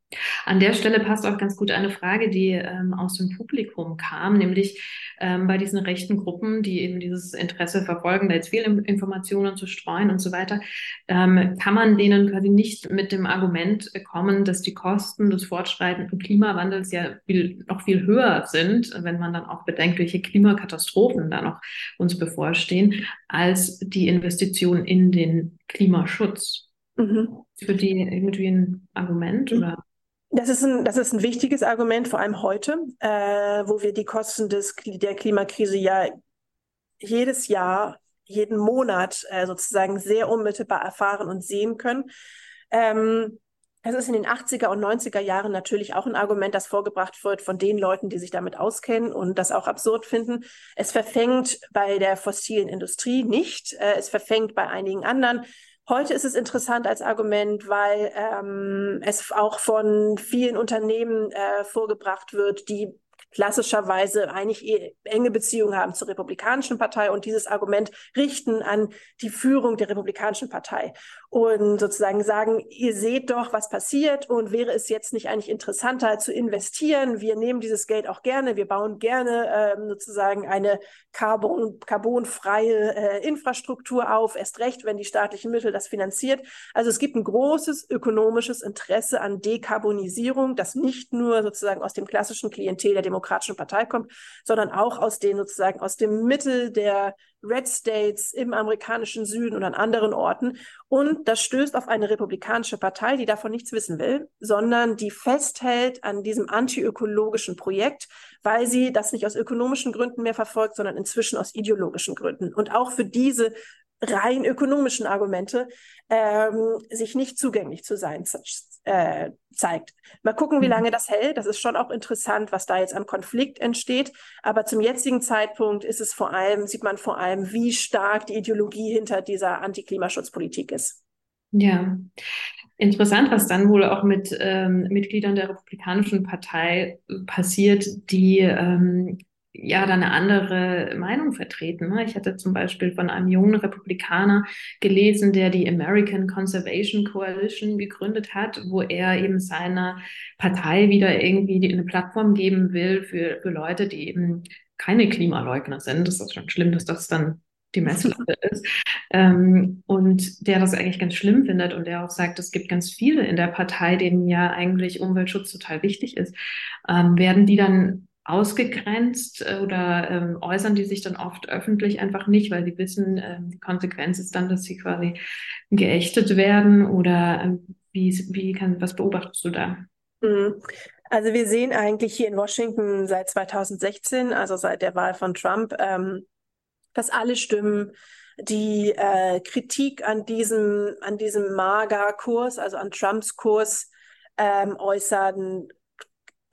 an der Stelle passt auch ganz gut eine Frage, die ähm, aus dem Publikum kam, nämlich ähm, bei diesen rechten Gruppen, die eben dieses Interesse verfolgen, da jetzt viele Informationen zu streuen und so weiter, ähm, kann man denen quasi nicht mit dem Argument kommen, dass die Kosten des fortschreitenden Klimawandels ja viel, noch viel höher sind, wenn man dann auch bedenkt, welche Klimakatastrophen da noch uns bevorstehen, als die Investition in den Klimaschutz. Mhm. Für die irgendwie ein Argument mhm. oder? Das ist ein, das ist ein wichtiges Argument, vor allem heute, äh, wo wir die Kosten des, der Klimakrise ja jedes Jahr, jeden Monat äh, sozusagen sehr unmittelbar erfahren und sehen können. Ähm, es ist in den 80er und 90er Jahren natürlich auch ein Argument, das vorgebracht wird von den Leuten, die sich damit auskennen und das auch absurd finden. Es verfängt bei der fossilen Industrie nicht. Äh, es verfängt bei einigen anderen. Heute ist es interessant als Argument, weil ähm, es auch von vielen Unternehmen äh, vorgebracht wird, die klassischerweise eigentlich eh enge Beziehungen haben zur Republikanischen Partei und dieses Argument richten an die Führung der Republikanischen Partei und sozusagen sagen, ihr seht doch, was passiert und wäre es jetzt nicht eigentlich interessanter zu investieren? Wir nehmen dieses Geld auch gerne, wir bauen gerne ähm, sozusagen eine Carbon, carbonfreie äh, Infrastruktur auf, erst recht, wenn die staatlichen Mittel das finanziert. Also es gibt ein großes ökonomisches Interesse an Dekarbonisierung, das nicht nur sozusagen aus dem klassischen Klientel der Demokratischen Partei kommt, sondern auch aus den sozusagen aus dem Mittel der Red States im amerikanischen Süden und an anderen Orten. Und das stößt auf eine republikanische Partei, die davon nichts wissen will, sondern die festhält an diesem antiökologischen Projekt, weil sie das nicht aus ökonomischen Gründen mehr verfolgt, sondern inzwischen aus ideologischen Gründen. Und auch für diese rein ökonomischen Argumente ähm, sich nicht zugänglich zu sein äh, zeigt. Mal gucken, wie mhm. lange das hält. Das ist schon auch interessant, was da jetzt am Konflikt entsteht. Aber zum jetzigen Zeitpunkt ist es vor allem, sieht man vor allem, wie stark die Ideologie hinter dieser Antiklimaschutzpolitik ist. Ja, interessant, was dann wohl auch mit ähm, Mitgliedern der Republikanischen Partei passiert, die ähm, ja da eine andere Meinung vertreten. Ne? Ich hatte zum Beispiel von einem jungen Republikaner gelesen, der die American Conservation Coalition gegründet hat, wo er eben seiner Partei wieder irgendwie eine Plattform geben will für, für Leute, die eben keine Klimaleugner sind. Das ist schon schlimm, dass das dann die Messlatte ist. Ähm, und der das eigentlich ganz schlimm findet und der auch sagt, es gibt ganz viele in der Partei, denen ja eigentlich Umweltschutz total wichtig ist, ähm, werden die dann ausgegrenzt äh, oder ähm, äußern die sich dann oft öffentlich einfach nicht, weil sie wissen, ähm, die Konsequenz ist dann, dass sie quasi geächtet werden oder ähm, wie, wie kann, was beobachtest du da? Mhm. Also wir sehen eigentlich hier in Washington seit 2016, also seit der Wahl von Trump, ähm, dass alle Stimmen die äh, Kritik an diesem, an diesem MAGA-Kurs, also an Trumps Kurs, ähm, äußern,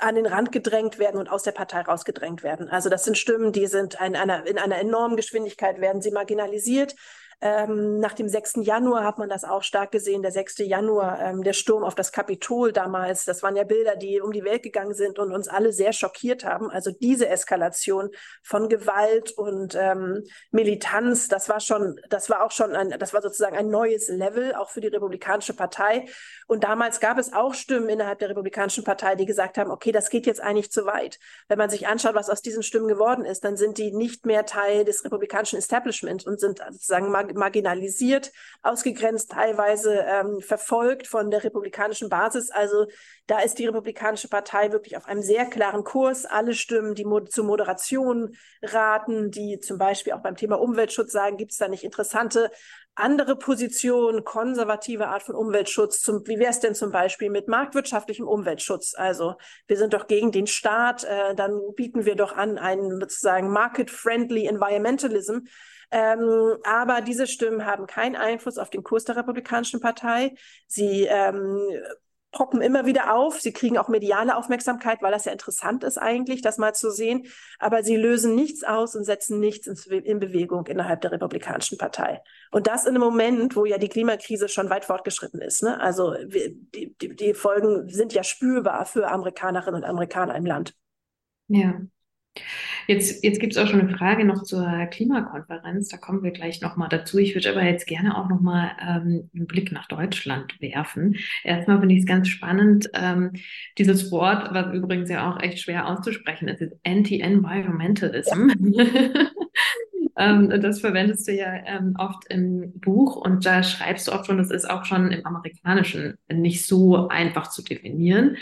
an den Rand gedrängt werden und aus der Partei rausgedrängt werden. Also das sind Stimmen, die sind in einer, in einer enormen Geschwindigkeit, werden sie marginalisiert. Ähm, nach dem 6. Januar hat man das auch stark gesehen. Der 6. Januar, ähm, der Sturm auf das Kapitol damals, das waren ja Bilder, die um die Welt gegangen sind und uns alle sehr schockiert haben. Also diese Eskalation von Gewalt und ähm, Militanz, das war schon, das war auch schon ein, das war sozusagen ein neues Level, auch für die Republikanische Partei. Und damals gab es auch Stimmen innerhalb der Republikanischen Partei, die gesagt haben, okay, das geht jetzt eigentlich zu weit. Wenn man sich anschaut, was aus diesen Stimmen geworden ist, dann sind die nicht mehr Teil des republikanischen Establishments und sind sozusagen marginalisiert, ausgegrenzt, teilweise ähm, verfolgt von der republikanischen Basis. Also da ist die Republikanische Partei wirklich auf einem sehr klaren Kurs. Alle Stimmen, die mo zur Moderation raten, die zum Beispiel auch beim Thema Umweltschutz sagen, gibt es da nicht interessante andere Positionen, konservative Art von Umweltschutz, zum, wie wäre es denn zum Beispiel mit marktwirtschaftlichem Umweltschutz? Also wir sind doch gegen den Staat, äh, dann bieten wir doch an einen sozusagen market-friendly Environmentalism. Ähm, aber diese Stimmen haben keinen Einfluss auf den Kurs der Republikanischen Partei. Sie ähm, poppen immer wieder auf. Sie kriegen auch mediale Aufmerksamkeit, weil das ja interessant ist eigentlich, das mal zu sehen. Aber sie lösen nichts aus und setzen nichts in, Bewegung innerhalb der Republikanischen Partei. Und das in einem Moment, wo ja die Klimakrise schon weit fortgeschritten ist. Ne? Also die, die, die Folgen sind ja spürbar für Amerikanerinnen und Amerikaner im Land. Ja. Jetzt, jetzt gibt es auch schon eine Frage noch zur Klimakonferenz. Da kommen wir gleich nochmal dazu. Ich würde aber jetzt gerne auch nochmal ähm, einen Blick nach Deutschland werfen. Erstmal finde ich es ganz spannend, ähm, dieses Wort, was übrigens ja auch echt schwer auszusprechen ist, ist Anti-Environmentalism. Ähm, das verwendest du ja ähm, oft im Buch und da schreibst du oft schon, das ist auch schon im Amerikanischen nicht so einfach zu definieren.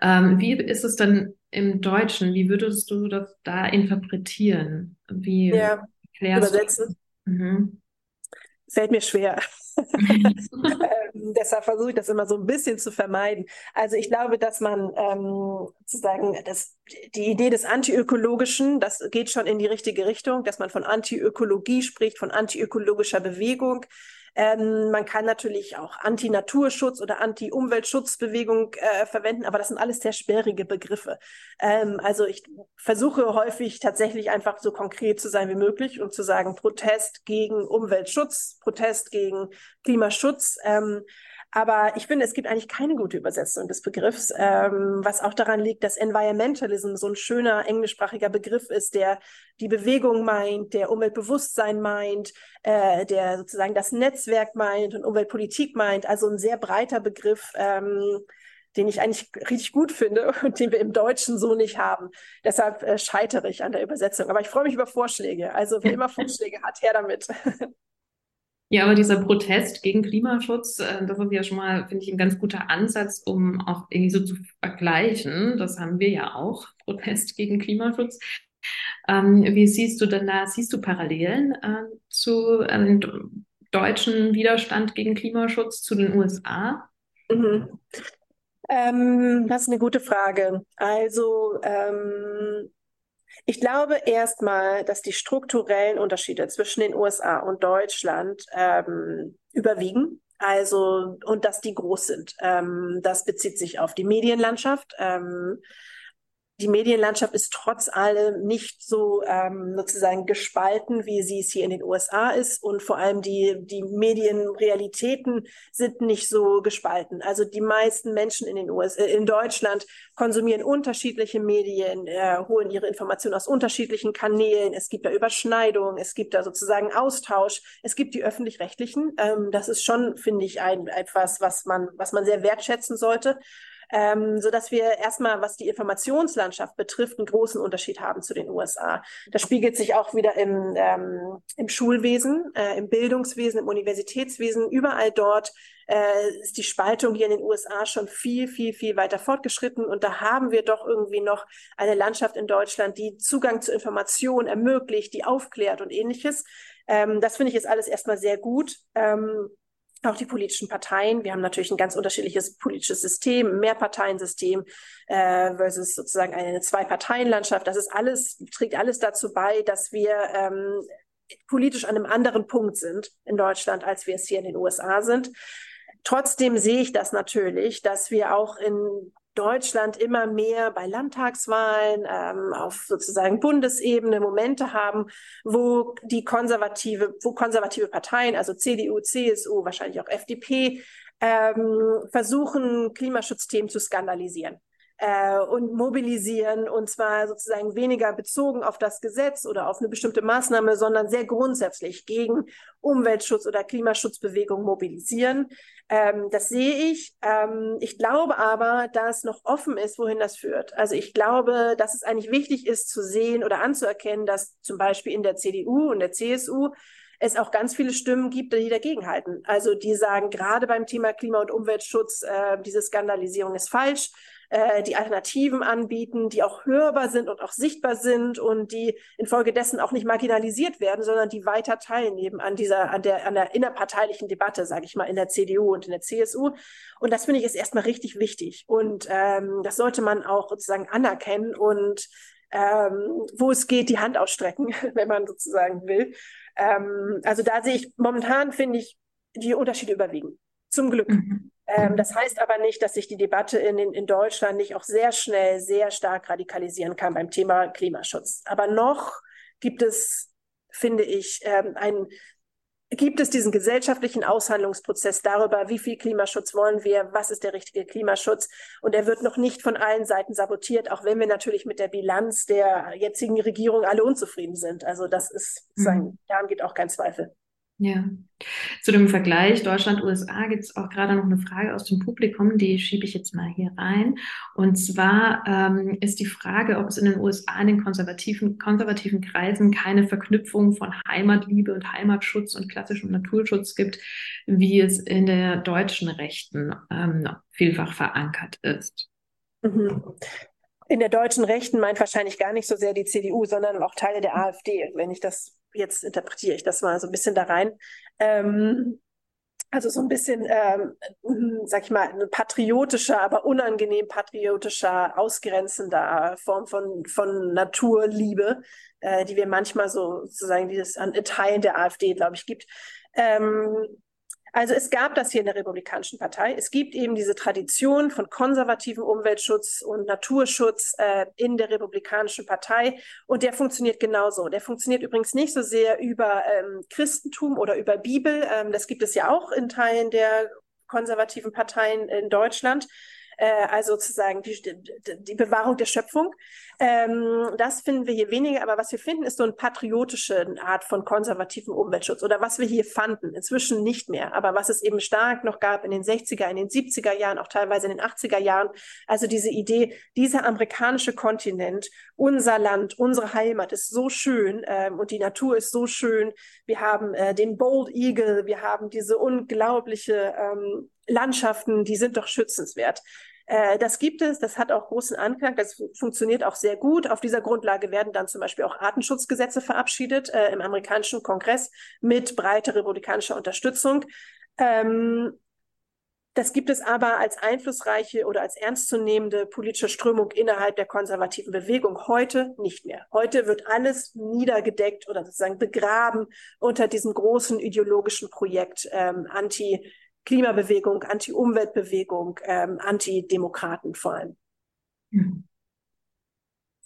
Ähm, wie ist es dann im Deutschen? Wie würdest du das da interpretieren? Wie ja, übersetzen? Mhm. Fällt mir schwer. ähm, deshalb versuche ich das immer so ein bisschen zu vermeiden. Also ich glaube, dass man ähm, sozusagen das, die Idee des Antiökologischen, das geht schon in die richtige Richtung, dass man von Antiökologie spricht, von antiökologischer Bewegung. Ähm, man kann natürlich auch Anti-Naturschutz oder Anti-Umweltschutzbewegung äh, verwenden, aber das sind alles sehr sperrige Begriffe. Ähm, also ich versuche häufig tatsächlich einfach so konkret zu sein wie möglich und zu sagen, Protest gegen Umweltschutz, Protest gegen Klimaschutz. Ähm, Aber ich finde, es gibt eigentlich keine gute Übersetzung des Begriffs, ähm, was auch daran liegt, dass Environmentalism so ein schöner englischsprachiger Begriff ist, der die Bewegung meint, der Umweltbewusstsein meint, äh, der sozusagen das Netzwerk meint und Umweltpolitik meint. Also ein sehr breiter Begriff. Ähm, den ich eigentlich richtig gut finde und den wir im Deutschen so nicht haben. Deshalb äh, scheitere ich an der Übersetzung. Aber ich freue mich über Vorschläge. Also wer immer Vorschläge hat, her damit. Ja, aber dieser Protest gegen Klimaschutz, äh, das ist ja schon mal, finde ich, ein ganz guter Ansatz, um auch irgendwie so zu vergleichen. Das haben wir ja auch, Protest gegen Klimaschutz. Ähm, wie siehst du denn da, siehst du Parallelen äh, zu äh, deutschen Widerstand gegen Klimaschutz zu den USA? Mhm. Ähm, das ist eine gute Frage. Also ähm, ich glaube erstmal, dass die strukturellen Unterschiede zwischen den USA und Deutschland ähm, überwiegen. Also, und dass die groß sind. Ähm, das bezieht sich auf die Medienlandschaft. Ähm, die Medienlandschaft ist trotz allem nicht so ähm, sozusagen gespalten, wie sie es hier in den USA ist. Und vor allem die, die Medienrealitäten sind nicht so gespalten. Also die meisten Menschen in den USA, äh, in Deutschland konsumieren unterschiedliche Medien, äh, holen ihre Informationen aus unterschiedlichen Kanälen. Es gibt da Überschneidungen, es gibt da sozusagen Austausch. Es gibt die öffentlich-rechtlichen. Ähm, das ist schon, finde ich, ein, etwas, was man, was man sehr wertschätzen sollte ähm, so dass wir erstmal, was die Informationslandschaft betrifft, einen großen Unterschied haben zu den USA. Das spiegelt sich auch wieder im, ähm, im Schulwesen, äh, im Bildungswesen, im Universitätswesen, überall dort äh, ist die Spaltung hier in den USA schon viel, viel, viel weiter fortgeschritten. Und da haben wir doch irgendwie noch eine Landschaft in Deutschland, die Zugang zu Informationen ermöglicht, die aufklärt und ähnliches. Ähm, das finde ich jetzt alles erstmal sehr gut. Ähm, auch die politischen Parteien. Wir haben natürlich ein ganz unterschiedliches politisches System, ein Mehrparteiensystem äh, versus sozusagen eine Zwei-Parteien-Landschaft. Das ist alles, trägt alles dazu bei, dass wir ähm, politisch an einem anderen Punkt sind in Deutschland, als wir es hier in den USA sind. Trotzdem sehe ich das natürlich, dass wir auch in Deutschland immer mehr bei Landtagswahlen ähm, auf sozusagen Bundesebene Momente haben, wo die konservative, wo konservative Parteien, also CDU, CSU, wahrscheinlich auch FDP, ähm, versuchen, Klimaschutzthemen zu skandalisieren äh, und mobilisieren und zwar sozusagen weniger bezogen auf das Gesetz oder auf eine bestimmte Maßnahme, sondern sehr grundsätzlich gegen Umweltschutz oder Klimaschutzbewegung mobilisieren. Ähm, das sehe ich. Ähm, ich glaube aber, dass noch offen ist, wohin das führt. Also ich glaube, dass es eigentlich wichtig ist zu sehen oder anzuerkennen, dass zum Beispiel in der CDU und der CSU es auch ganz viele Stimmen gibt, die dagegenhalten. Also die sagen, gerade beim Thema Klima- und Umweltschutz, äh, diese Skandalisierung ist falsch äh, die Alternativen anbieten, die auch hörbar sind und auch sichtbar sind und die infolgedessen auch nicht marginalisiert werden, sondern die weiter teilnehmen an dieser, an der, an der innerparteilichen Debatte, sage ich mal, in der CDU und in der CSU. Und das finde ich ist erstmal richtig wichtig. Und ähm, das sollte man auch sozusagen anerkennen und ähm, wo es geht, die Hand ausstrecken, wenn man sozusagen will. Ähm, also da sehe ich momentan, finde ich, die Unterschiede überwiegen. Zum Glück. Mhm. Ähm, das heißt aber nicht, dass sich die Debatte in, in, Deutschland nicht auch sehr schnell, sehr stark radikalisieren kann beim Thema Klimaschutz. Aber noch gibt es, finde ich, ähm, ein, gibt es diesen gesellschaftlichen Aushandlungsprozess darüber, wie viel Klimaschutz wollen wir, was ist der richtige Klimaschutz. Und er wird noch nicht von allen Seiten sabotiert, auch wenn wir natürlich mit der Bilanz der jetzigen Regierung alle unzufrieden sind. Also das ist, mhm. daran geht auch kein Zweifel. Ja. Zu dem Vergleich Deutschland-USA gibt es auch gerade noch eine Frage aus dem Publikum, die schiebe ich jetzt mal hier rein. Und zwar ähm, ist die Frage, ob es in den USA in den konservativen, konservativen Kreisen keine Verknüpfung von Heimatliebe und Heimatschutz und klassischem Naturschutz gibt, wie es in der deutschen Rechten ähm, vielfach verankert ist. Mhm. In der deutschen Rechten meint wahrscheinlich gar nicht so sehr die CDU, sondern auch Teile der AfD, wenn ich das jetzt interpretiere ich das mal so ein bisschen da rein. Ähm, also so ein bisschen, ähm, sag ich mal, ein patriotischer, aber unangenehm patriotischer, ausgrenzender Form von, von Naturliebe, äh, die wir manchmal so sozusagen dieses an Teilen der AfD, glaube ich, gibt. Ähm, also es gab das hier in der Republikanischen Partei. Es gibt eben diese Tradition von konservativem Umweltschutz und Naturschutz äh, in der Republikanischen Partei und der funktioniert genauso. Der funktioniert übrigens nicht so sehr über ähm, Christentum oder über Bibel. Ähm, das gibt es ja auch in Teilen der konservativen Parteien in Deutschland äh, also sozusagen die, die Bewahrung der Schöpfung. Ähm, das finden wir hier weniger, aber was wir finden, ist so eine patriotische Art von konservativen Umweltschutz oder was wir hier fanden, inzwischen nicht mehr, aber was es eben stark noch gab in den 60er, in den 70er Jahren, auch teilweise in den 80er Jahren. Also diese Idee, dieser amerikanische Kontinent, unser Land, unsere Heimat ist so schön ähm, und die Natur ist so schön. Wir haben äh, den Bold Eagle, wir haben diese unglaubliche ähm, Landschaften, die sind doch schützenswert. Äh, das gibt es, das hat auch großen Anklang, das funktioniert auch sehr gut. Auf dieser Grundlage werden dann zum Beispiel auch Artenschutzgesetze verabschiedet äh, im amerikanischen Kongress mit breiter republikanischer Unterstützung. Ähm, das gibt es aber als einflussreiche oder als ernstzunehmende politische Strömung innerhalb der konservativen Bewegung heute nicht mehr. Heute wird alles niedergedeckt oder sozusagen begraben unter diesem großen ideologischen Projekt ähm, anti Klimabewegung, Anti-Umweltbewegung, ähm, Anti-Demokraten vor allem. Mhm.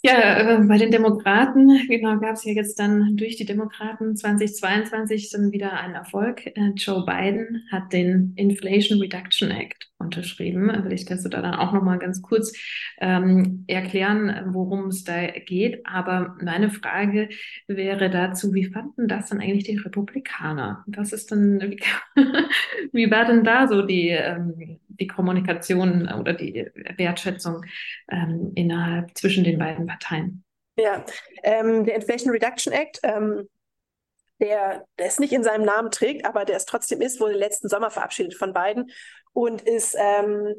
Ja, äh, bei den Demokraten, genau, gab es ja jetzt dann durch die Demokraten 2022 dann wieder einen Erfolg. Äh, Joe Biden hat den Inflation Reduction Act unterschrieben. Vielleicht kannst du da dann auch nochmal ganz kurz ähm, erklären, worum es da geht. Aber meine Frage wäre dazu, wie fanden das dann eigentlich die Republikaner? Was ist denn, wie, wie war denn da so die, ähm, die Kommunikation oder die Wertschätzung ähm, innerhalb zwischen den beiden Parteien? Ja, ähm, der Inflation Reduction Act, ähm, der, der es nicht in seinem Namen trägt, aber der es trotzdem ist, wurde letzten Sommer verabschiedet von beiden und ist, ähm,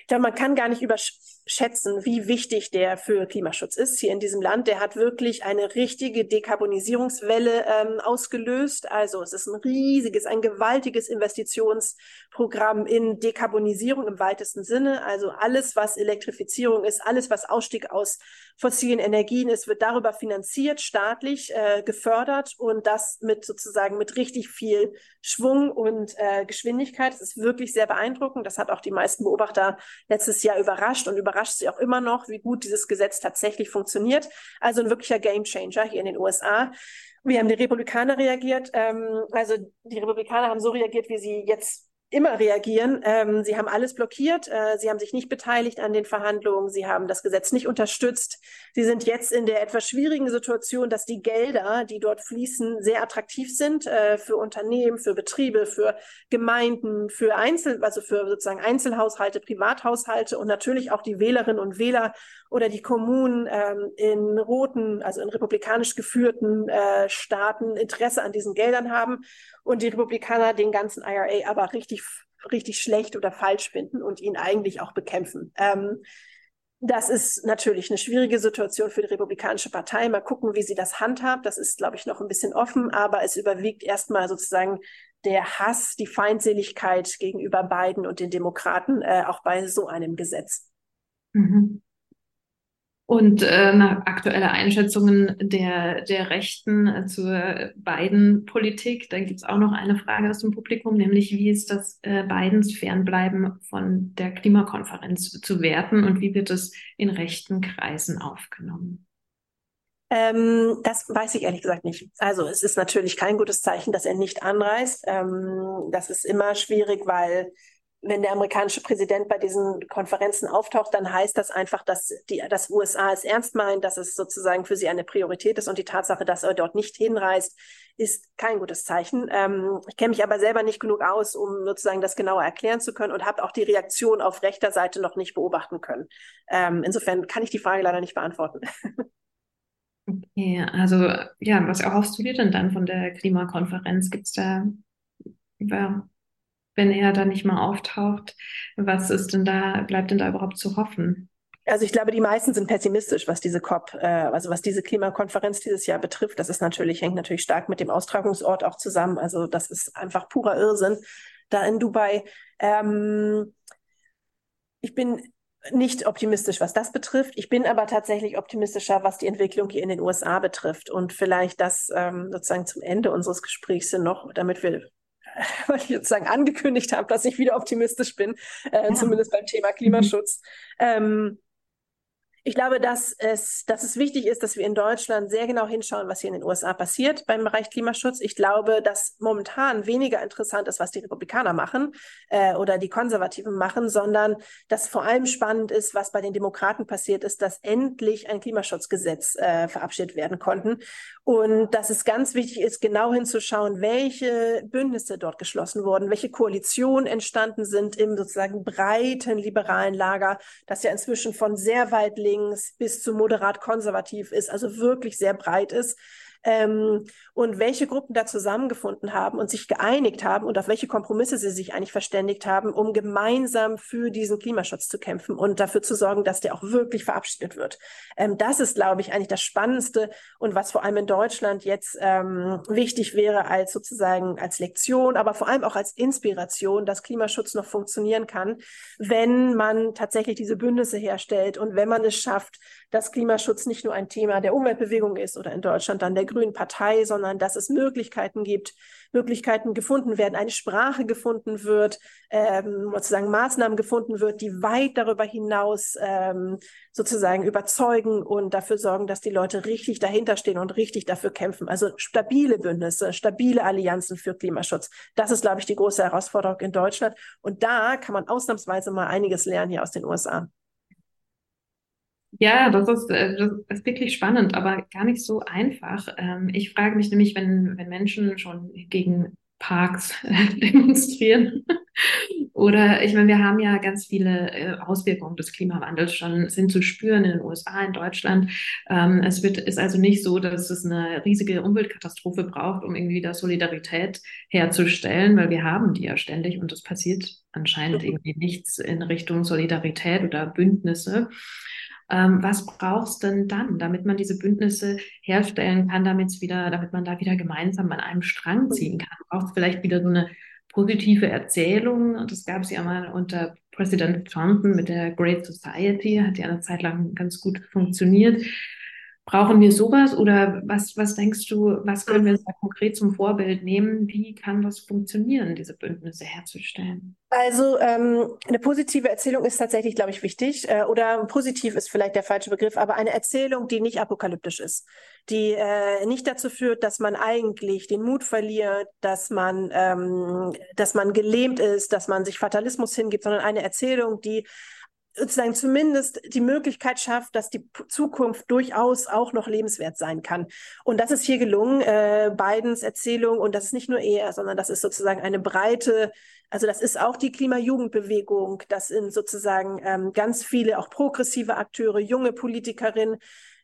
ich glaube, man kann gar nicht überschätzen, wie wichtig der für Klimaschutz ist hier in diesem Land. Der hat wirklich eine richtige Dekarbonisierungswelle ähm, ausgelöst. Also es ist ein riesiges, ein gewaltiges Investitionsprogramm in Dekarbonisierung im weitesten Sinne. Also alles, was Elektrifizierung ist, alles, was Ausstieg aus fossilen Energien ist, wird darüber finanziert, staatlich äh, gefördert und das mit sozusagen mit richtig viel Schwung und äh, Geschwindigkeit. Das ist wirklich sehr beeindruckend. Das hat auch die meisten Beobachter letztes Jahr überrascht und überrascht sie auch immer noch, wie gut dieses Gesetz tatsächlich funktioniert. Also ein wirklicher Gamechanger hier in den USA. Wie haben die Republikaner reagiert? Ähm, also die Republikaner haben so reagiert, wie sie jetzt immer reagieren. Ähm, sie haben alles blockiert. Äh, sie haben sich nicht beteiligt an den Verhandlungen. Sie haben das Gesetz nicht unterstützt. Sie sind jetzt in der etwas schwierigen Situation, dass die Gelder, die dort fließen, sehr attraktiv sind äh, für Unternehmen, für Betriebe, für Gemeinden, für Einzel, also für sozusagen Einzelhaushalte, Privathaushalte und natürlich auch die Wählerinnen und Wähler oder die Kommunen ähm, in roten, also in republikanisch geführten äh, Staaten Interesse an diesen Geldern haben und die Republikaner den ganzen IRA aber richtig, richtig schlecht oder falsch finden und ihn eigentlich auch bekämpfen. Ähm, das ist natürlich eine schwierige Situation für die Republikanische Partei. Mal gucken, wie sie das handhabt. Das ist, glaube ich, noch ein bisschen offen, aber es überwiegt erstmal sozusagen der Hass, die Feindseligkeit gegenüber Biden und den Demokraten, äh, auch bei so einem Gesetz. Mhm. Und äh, nach aktuelle Einschätzungen der, der Rechten äh, zur Biden-Politik, da gibt es auch noch eine Frage aus dem Publikum, nämlich wie ist das äh, Bidens Fernbleiben von der Klimakonferenz zu werten und wie wird es in rechten Kreisen aufgenommen? Ähm, das weiß ich ehrlich gesagt nicht. Also es ist natürlich kein gutes Zeichen, dass er nicht anreist. Ähm, das ist immer schwierig, weil wenn der amerikanische Präsident bei diesen Konferenzen auftaucht, dann heißt das einfach, dass die, das USA es ernst meint, dass es sozusagen für sie eine Priorität ist und die Tatsache, dass er dort nicht hinreist, ist kein gutes Zeichen. Ähm, ich kenne mich aber selber nicht genug aus, um sozusagen das genauer erklären zu können und habe auch die Reaktion auf rechter Seite noch nicht beobachten können. Ähm, insofern kann ich die Frage leider nicht beantworten. Okay, also ja, was erhoffst du dir denn dann von der Klimakonferenz? Gibt es da ja, wenn er da nicht mal auftaucht, was ist denn da, bleibt denn da überhaupt zu hoffen? Also ich glaube, die meisten sind pessimistisch, was diese COP, äh, also was diese Klimakonferenz dieses Jahr betrifft. Das ist natürlich, hängt natürlich stark mit dem Austragungsort auch zusammen. Also das ist einfach purer Irrsinn da in Dubai. Ähm, ich bin nicht optimistisch, was das betrifft. Ich bin aber tatsächlich optimistischer, was die Entwicklung hier in den USA betrifft. Und vielleicht das ähm, sozusagen zum Ende unseres Gesprächs noch, damit wir weil ich jetzt sagen, angekündigt habe, dass ich wieder optimistisch bin, äh, ja. zumindest beim Thema Klimaschutz. Mhm. Ähm, Ich glaube, dass es, dass es wichtig ist, dass wir in Deutschland sehr genau hinschauen, was hier in den USA passiert beim Bereich Klimaschutz. Ich glaube, dass momentan weniger interessant ist, was die Republikaner machen äh, oder die Konservativen machen, sondern dass vor allem spannend ist, was bei den Demokraten passiert ist, dass endlich ein Klimaschutzgesetz äh, verabschiedet werden konnten. Und dass es ganz wichtig ist, genau hinzuschauen, welche Bündnisse dort geschlossen wurden, welche Koalitionen entstanden sind im sozusagen breiten liberalen Lager, das ja inzwischen von sehr weit links bis zu moderat konservativ ist, also wirklich sehr breit ist ähm, und welche Gruppen da zusammengefunden haben und sich geeinigt haben und auf welche Kompromisse sie sich eigentlich verständigt haben, um gemeinsam für diesen Klimaschutz zu kämpfen und dafür zu sorgen, dass der auch wirklich verabschiedet wird. Ähm, das ist, glaube ich, eigentlich das Spannendste und was vor allem in Deutschland jetzt ähm, wichtig wäre als sozusagen als Lektion, aber vor allem auch als Inspiration, dass Klimaschutz noch funktionieren kann, wenn man tatsächlich diese Bündnisse herstellt und wenn man es schafft, dass Klimaschutz nicht nur ein Thema der Umweltbewegung ist oder in Deutschland dann der Grünen Partei, sondern dass es Möglichkeiten gibt, Möglichkeiten gefunden werden, eine Sprache gefunden wird, ähm, sozusagen Maßnahmen gefunden wird, die weit darüber hinaus ähm, sozusagen überzeugen und dafür sorgen, dass die Leute richtig dahinter stehen und richtig dafür kämpfen. Also stabile Bündnisse, stabile Allianzen für Klimaschutz. Das ist, glaube ich, die große Herausforderung in Deutschland. Und da kann man ausnahmsweise mal einiges lernen hier aus den USA. Ja, das ist, äh, das ist wirklich spannend, aber gar nicht so einfach. Ähm, ich frage mich nämlich, wenn, wenn Menschen schon gegen Parks demonstrieren. Oder ich meine, wir haben ja ganz viele äh, Auswirkungen des Klimawandels schon sind zu spüren in den USA, in Deutschland. Ähm, es wird, ist also nicht so, dass es eine riesige Umweltkatastrophe braucht, um irgendwie da Solidarität herzustellen, weil wir haben die ja ständig und es passiert anscheinend irgendwie nichts in Richtung Solidarität oder Bündnisse. Ähm, was brauchst denn dann, damit man diese Bündnisse herstellen kann, damit wieder, damit man da wieder gemeinsam an einem Strang ziehen kann? Braucht es vielleicht wieder so eine positive Erzählung? Das gab es ja mal unter Präsident Trump mit der Great Society, hat ja eine Zeit lang ganz gut funktioniert. Brauchen wir sowas oder was, was denkst du, was können wir da konkret zum Vorbild nehmen? Wie kann das funktionieren, diese Bündnisse herzustellen? Also ähm, eine positive Erzählung ist tatsächlich, glaube ich, wichtig. Äh, oder positiv ist vielleicht der falsche Begriff, aber eine Erzählung, die nicht apokalyptisch ist, die äh, nicht dazu führt, dass man eigentlich den Mut verliert, dass man, ähm, dass man gelähmt ist, dass man sich Fatalismus hingibt, sondern eine Erzählung, die sozusagen zumindest die Möglichkeit schafft, dass die Zukunft durchaus auch noch lebenswert sein kann. Und das ist hier gelungen, äh, Bidens Erzählung, und das ist nicht nur er, sondern das ist sozusagen eine breite, also das ist auch die Klimajugendbewegung, das sind sozusagen ähm, ganz viele auch progressive Akteure, junge Politikerinnen,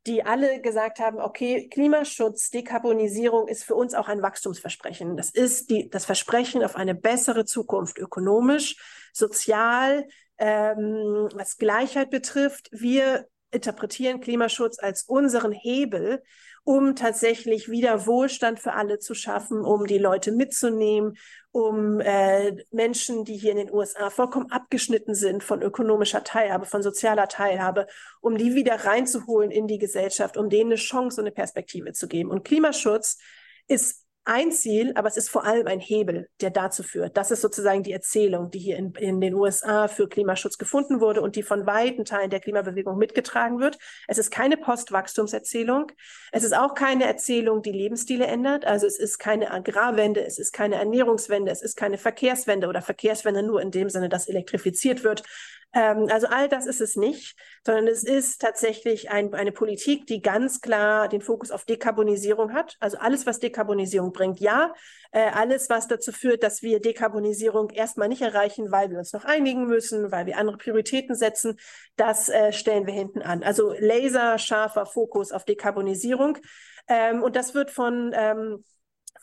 die alle gesagt haben, okay, Klimaschutz, Dekarbonisierung ist für uns auch ein Wachstumsversprechen. Das ist die, das Versprechen auf eine bessere Zukunft, ökonomisch, sozial, ähm, was Gleichheit betrifft. Wir interpretieren Klimaschutz als unseren Hebel, um tatsächlich wieder Wohlstand für alle zu schaffen, um die Leute mitzunehmen, um äh, Menschen, die hier in den USA vollkommen abgeschnitten sind von ökonomischer Teilhabe, von sozialer Teilhabe, um die wieder reinzuholen in die Gesellschaft, um denen eine Chance und eine Perspektive zu geben. Und Klimaschutz ist ein Ziel, aber es ist vor allem ein Hebel, der dazu führt. Das ist sozusagen die Erzählung, die hier in, in den USA für Klimaschutz gefunden wurde und die von weiten Teilen der Klimabewegung mitgetragen wird. Es ist keine Postwachstumserzählung. Es ist auch keine Erzählung, die Lebensstile ändert. Also es ist keine Agrarwende, es ist keine Ernährungswende, es ist keine Verkehrswende oder Verkehrswende nur in dem Sinne, dass elektrifiziert wird, ähm, also all das ist es nicht, sondern es ist tatsächlich ein, eine Politik, die ganz klar den Fokus auf Dekarbonisierung hat. Also alles, was Dekarbonisierung bringt, ja. Äh, alles, was dazu führt, dass wir Dekarbonisierung erstmal nicht erreichen, weil wir uns noch einigen müssen, weil wir andere Prioritäten setzen, das äh, stellen wir hinten an. Also laserscharfer Fokus auf Dekarbonisierung. Ähm, und das wird von ähm,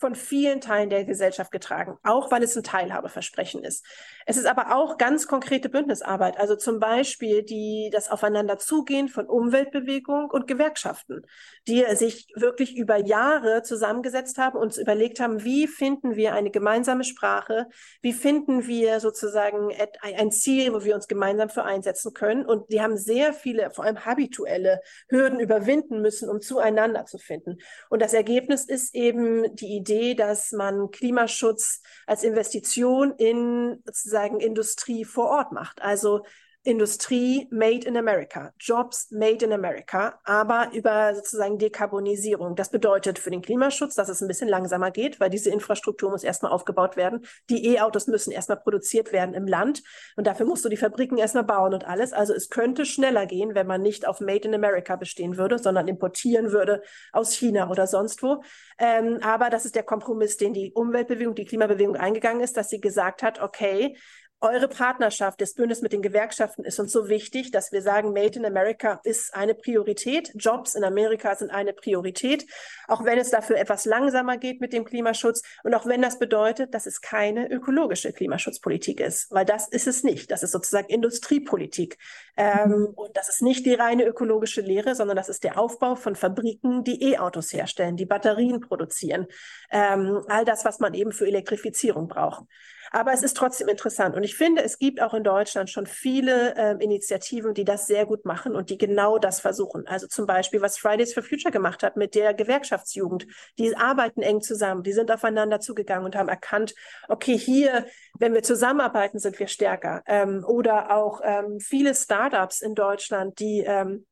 von vielen Teilen der Gesellschaft getragen, auch weil es ein Teilhabeversprechen ist. Es ist aber auch ganz konkrete Bündnisarbeit, also zum Beispiel die, das Aufeinanderzugehen von Umweltbewegung und Gewerkschaften, die sich wirklich über Jahre zusammengesetzt haben und überlegt haben, wie finden wir eine gemeinsame Sprache, wie finden wir sozusagen ein Ziel, wo wir uns gemeinsam für einsetzen können. Und die haben sehr viele, vor allem habituelle Hürden überwinden müssen, um zueinander zu finden. Und das Ergebnis ist eben die Idee, Idee, dass man Klimaschutz als Investition in sozusagen Industrie vor Ort macht. Also Industrie made in America, Jobs made in America, aber über sozusagen Dekarbonisierung. Das bedeutet für den Klimaschutz, dass es ein bisschen langsamer geht, weil diese Infrastruktur muss erstmal aufgebaut werden. Die E-Autos müssen erstmal produziert werden im Land und dafür musst du die Fabriken erstmal bauen und alles. Also es könnte schneller gehen, wenn man nicht auf Made in America bestehen würde, sondern importieren würde aus China oder sonst wo. Ähm, aber das ist der Kompromiss, den die Umweltbewegung, die Klimabewegung eingegangen ist, dass sie gesagt hat, okay, eure Partnerschaft, das Bündnis mit den Gewerkschaften ist uns so wichtig, dass wir sagen, Made in America ist eine Priorität. Jobs in Amerika sind eine Priorität, auch wenn es dafür etwas langsamer geht mit dem Klimaschutz und auch wenn das bedeutet, dass es keine ökologische Klimaschutzpolitik ist, weil das ist es nicht. Das ist sozusagen Industriepolitik. Ähm, mhm. und das ist nicht die reine ökologische Lehre, sondern das ist der Aufbau von Fabriken, die E-Autos herstellen, die Batterien produzieren. Ähm, all das, was man eben für Elektrifizierung braucht. Aber es ist trotzdem interessant. Und ich finde, es gibt auch in Deutschland schon viele äh, Initiativen, die das sehr gut machen und die genau das versuchen. Also zum Beispiel, was Fridays for Future gemacht hat mit der Gewerkschaftsjugend. Die arbeiten eng zusammen, die sind aufeinander zugegangen und haben erkannt, okay, hier, wenn wir zusammenarbeiten, sind wir stärker. Ähm, oder auch ähm, viele Startups in Deutschland, die ähm,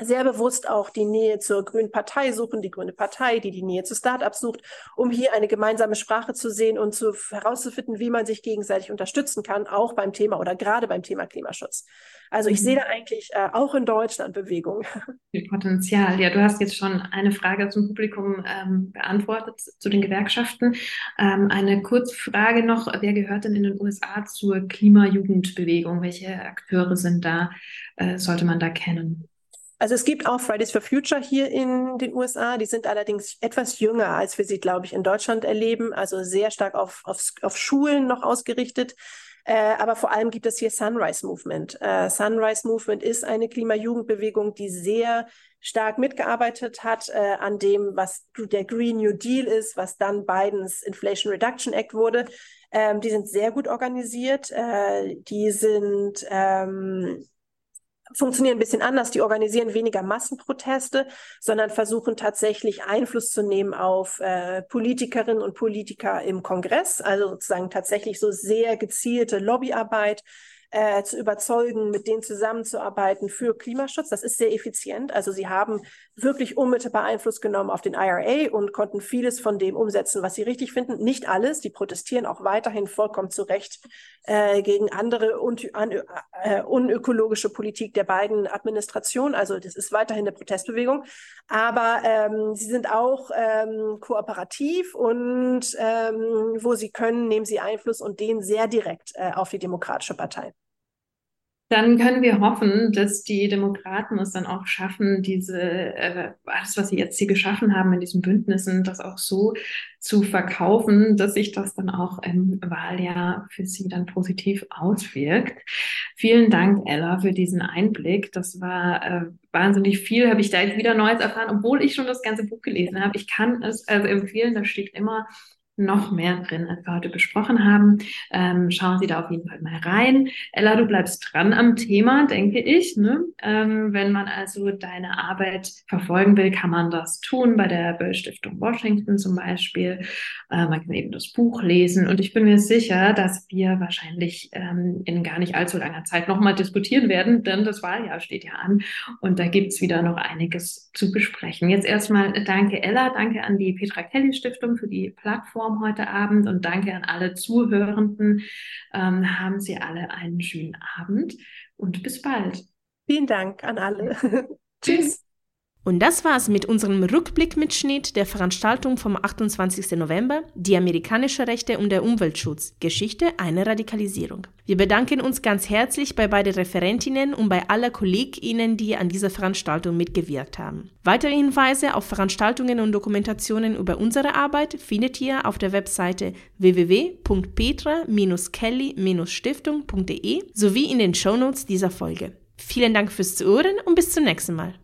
sehr bewusst auch die Nähe zur Grünen Partei suchen, die Grüne Partei, die die Nähe zu Startups sucht, um hier eine gemeinsame Sprache zu sehen und zu herauszufinden, wie man sich gegenseitig unterstützen kann, auch beim Thema oder gerade beim Thema Klimaschutz. Also ich sehe mhm. da eigentlich äh, auch in Deutschland Bewegung. Potenzial. Ja, du hast jetzt schon eine Frage zum Publikum ähm, beantwortet zu den Gewerkschaften. Ähm, eine Kurzfrage noch: Wer gehört denn in den USA zur Klimajugendbewegung? Welche Akteure sind da? Äh, sollte man da kennen? Also es gibt auch Fridays for Future hier in den USA. Die sind allerdings etwas jünger, als wir sie, glaube ich, in Deutschland erleben. Also sehr stark auf, auf, auf Schulen noch ausgerichtet. Äh, aber vor allem gibt es hier Sunrise Movement. Äh, Sunrise Movement ist eine Klimajugendbewegung, die sehr stark mitgearbeitet hat äh, an dem, was der Green New Deal ist, was dann Bidens Inflation Reduction Act wurde. Ähm, die sind sehr gut organisiert. Äh, die sind ähm, funktionieren ein bisschen anders. Die organisieren weniger Massenproteste, sondern versuchen tatsächlich Einfluss zu nehmen auf äh, Politikerinnen und Politiker im Kongress. Also sozusagen tatsächlich so sehr gezielte Lobbyarbeit äh, zu überzeugen, mit denen zusammenzuarbeiten für Klimaschutz. Das ist sehr effizient. Also sie haben wirklich unmittelbar Einfluss genommen auf den IRA und konnten vieles von dem umsetzen, was sie richtig finden. Nicht alles. Die protestieren auch weiterhin vollkommen zu Recht äh, gegen andere un äh, unökologische Politik der beiden Administrationen. Also das ist weiterhin eine Protestbewegung. Aber ähm, sie sind auch ähm, kooperativ und ähm, wo sie können, nehmen sie Einfluss und den sehr direkt äh, auf die Demokratische Partei. Dann können wir hoffen, dass die Demokraten es dann auch schaffen, diese äh, alles, was sie jetzt hier geschaffen haben in diesen Bündnissen, das auch so zu verkaufen, dass sich das dann auch im Wahljahr für sie dann positiv auswirkt. Vielen Dank, Ella, für diesen Einblick. Das war äh, wahnsinnig viel, habe ich da jetzt wieder Neues erfahren, obwohl ich schon das ganze Buch gelesen habe. Ich kann es also empfehlen, da steht immer noch mehr drin, als wir heute besprochen haben. Ähm, schauen Sie da auf jeden Fall mal rein. Ella, du bleibst dran am Thema, denke ich. Ne? Ähm, wenn man also deine Arbeit verfolgen will, kann man das tun, bei der Böll Stiftung Washington zum Beispiel. Äh, man kann eben das Buch lesen und ich bin mir sicher, dass wir wahrscheinlich ähm, in gar nicht allzu langer Zeit nochmal diskutieren werden, denn das Wahljahr steht ja an und da gibt's wieder noch einiges zu besprechen. Jetzt erstmal danke Ella, danke an die Petra Kelly Stiftung für die Plattform Plattform heute Abend und danke an alle Zuhörenden. Ähm, haben Sie alle einen schönen Abend und bis bald. Vielen Dank an alle. Tschüss. Und das war's mit unserem Rückblickmitschnitt der Veranstaltung vom 28. November, die amerikanische Rechte und der Umweltschutz, Geschichte einer Radikalisierung. Wir bedanken uns ganz herzlich bei beiden Referentinnen und bei aller KollegInnen, die an dieser Veranstaltung mitgewirkt haben. Weitere Hinweise auf Veranstaltungen und Dokumentationen über unsere Arbeit findet ihr auf der Webseite www.petra-kelly-stiftung.de sowie in den Shownotes dieser Folge. Vielen Dank fürs Zuhören und bis zum nächsten Mal.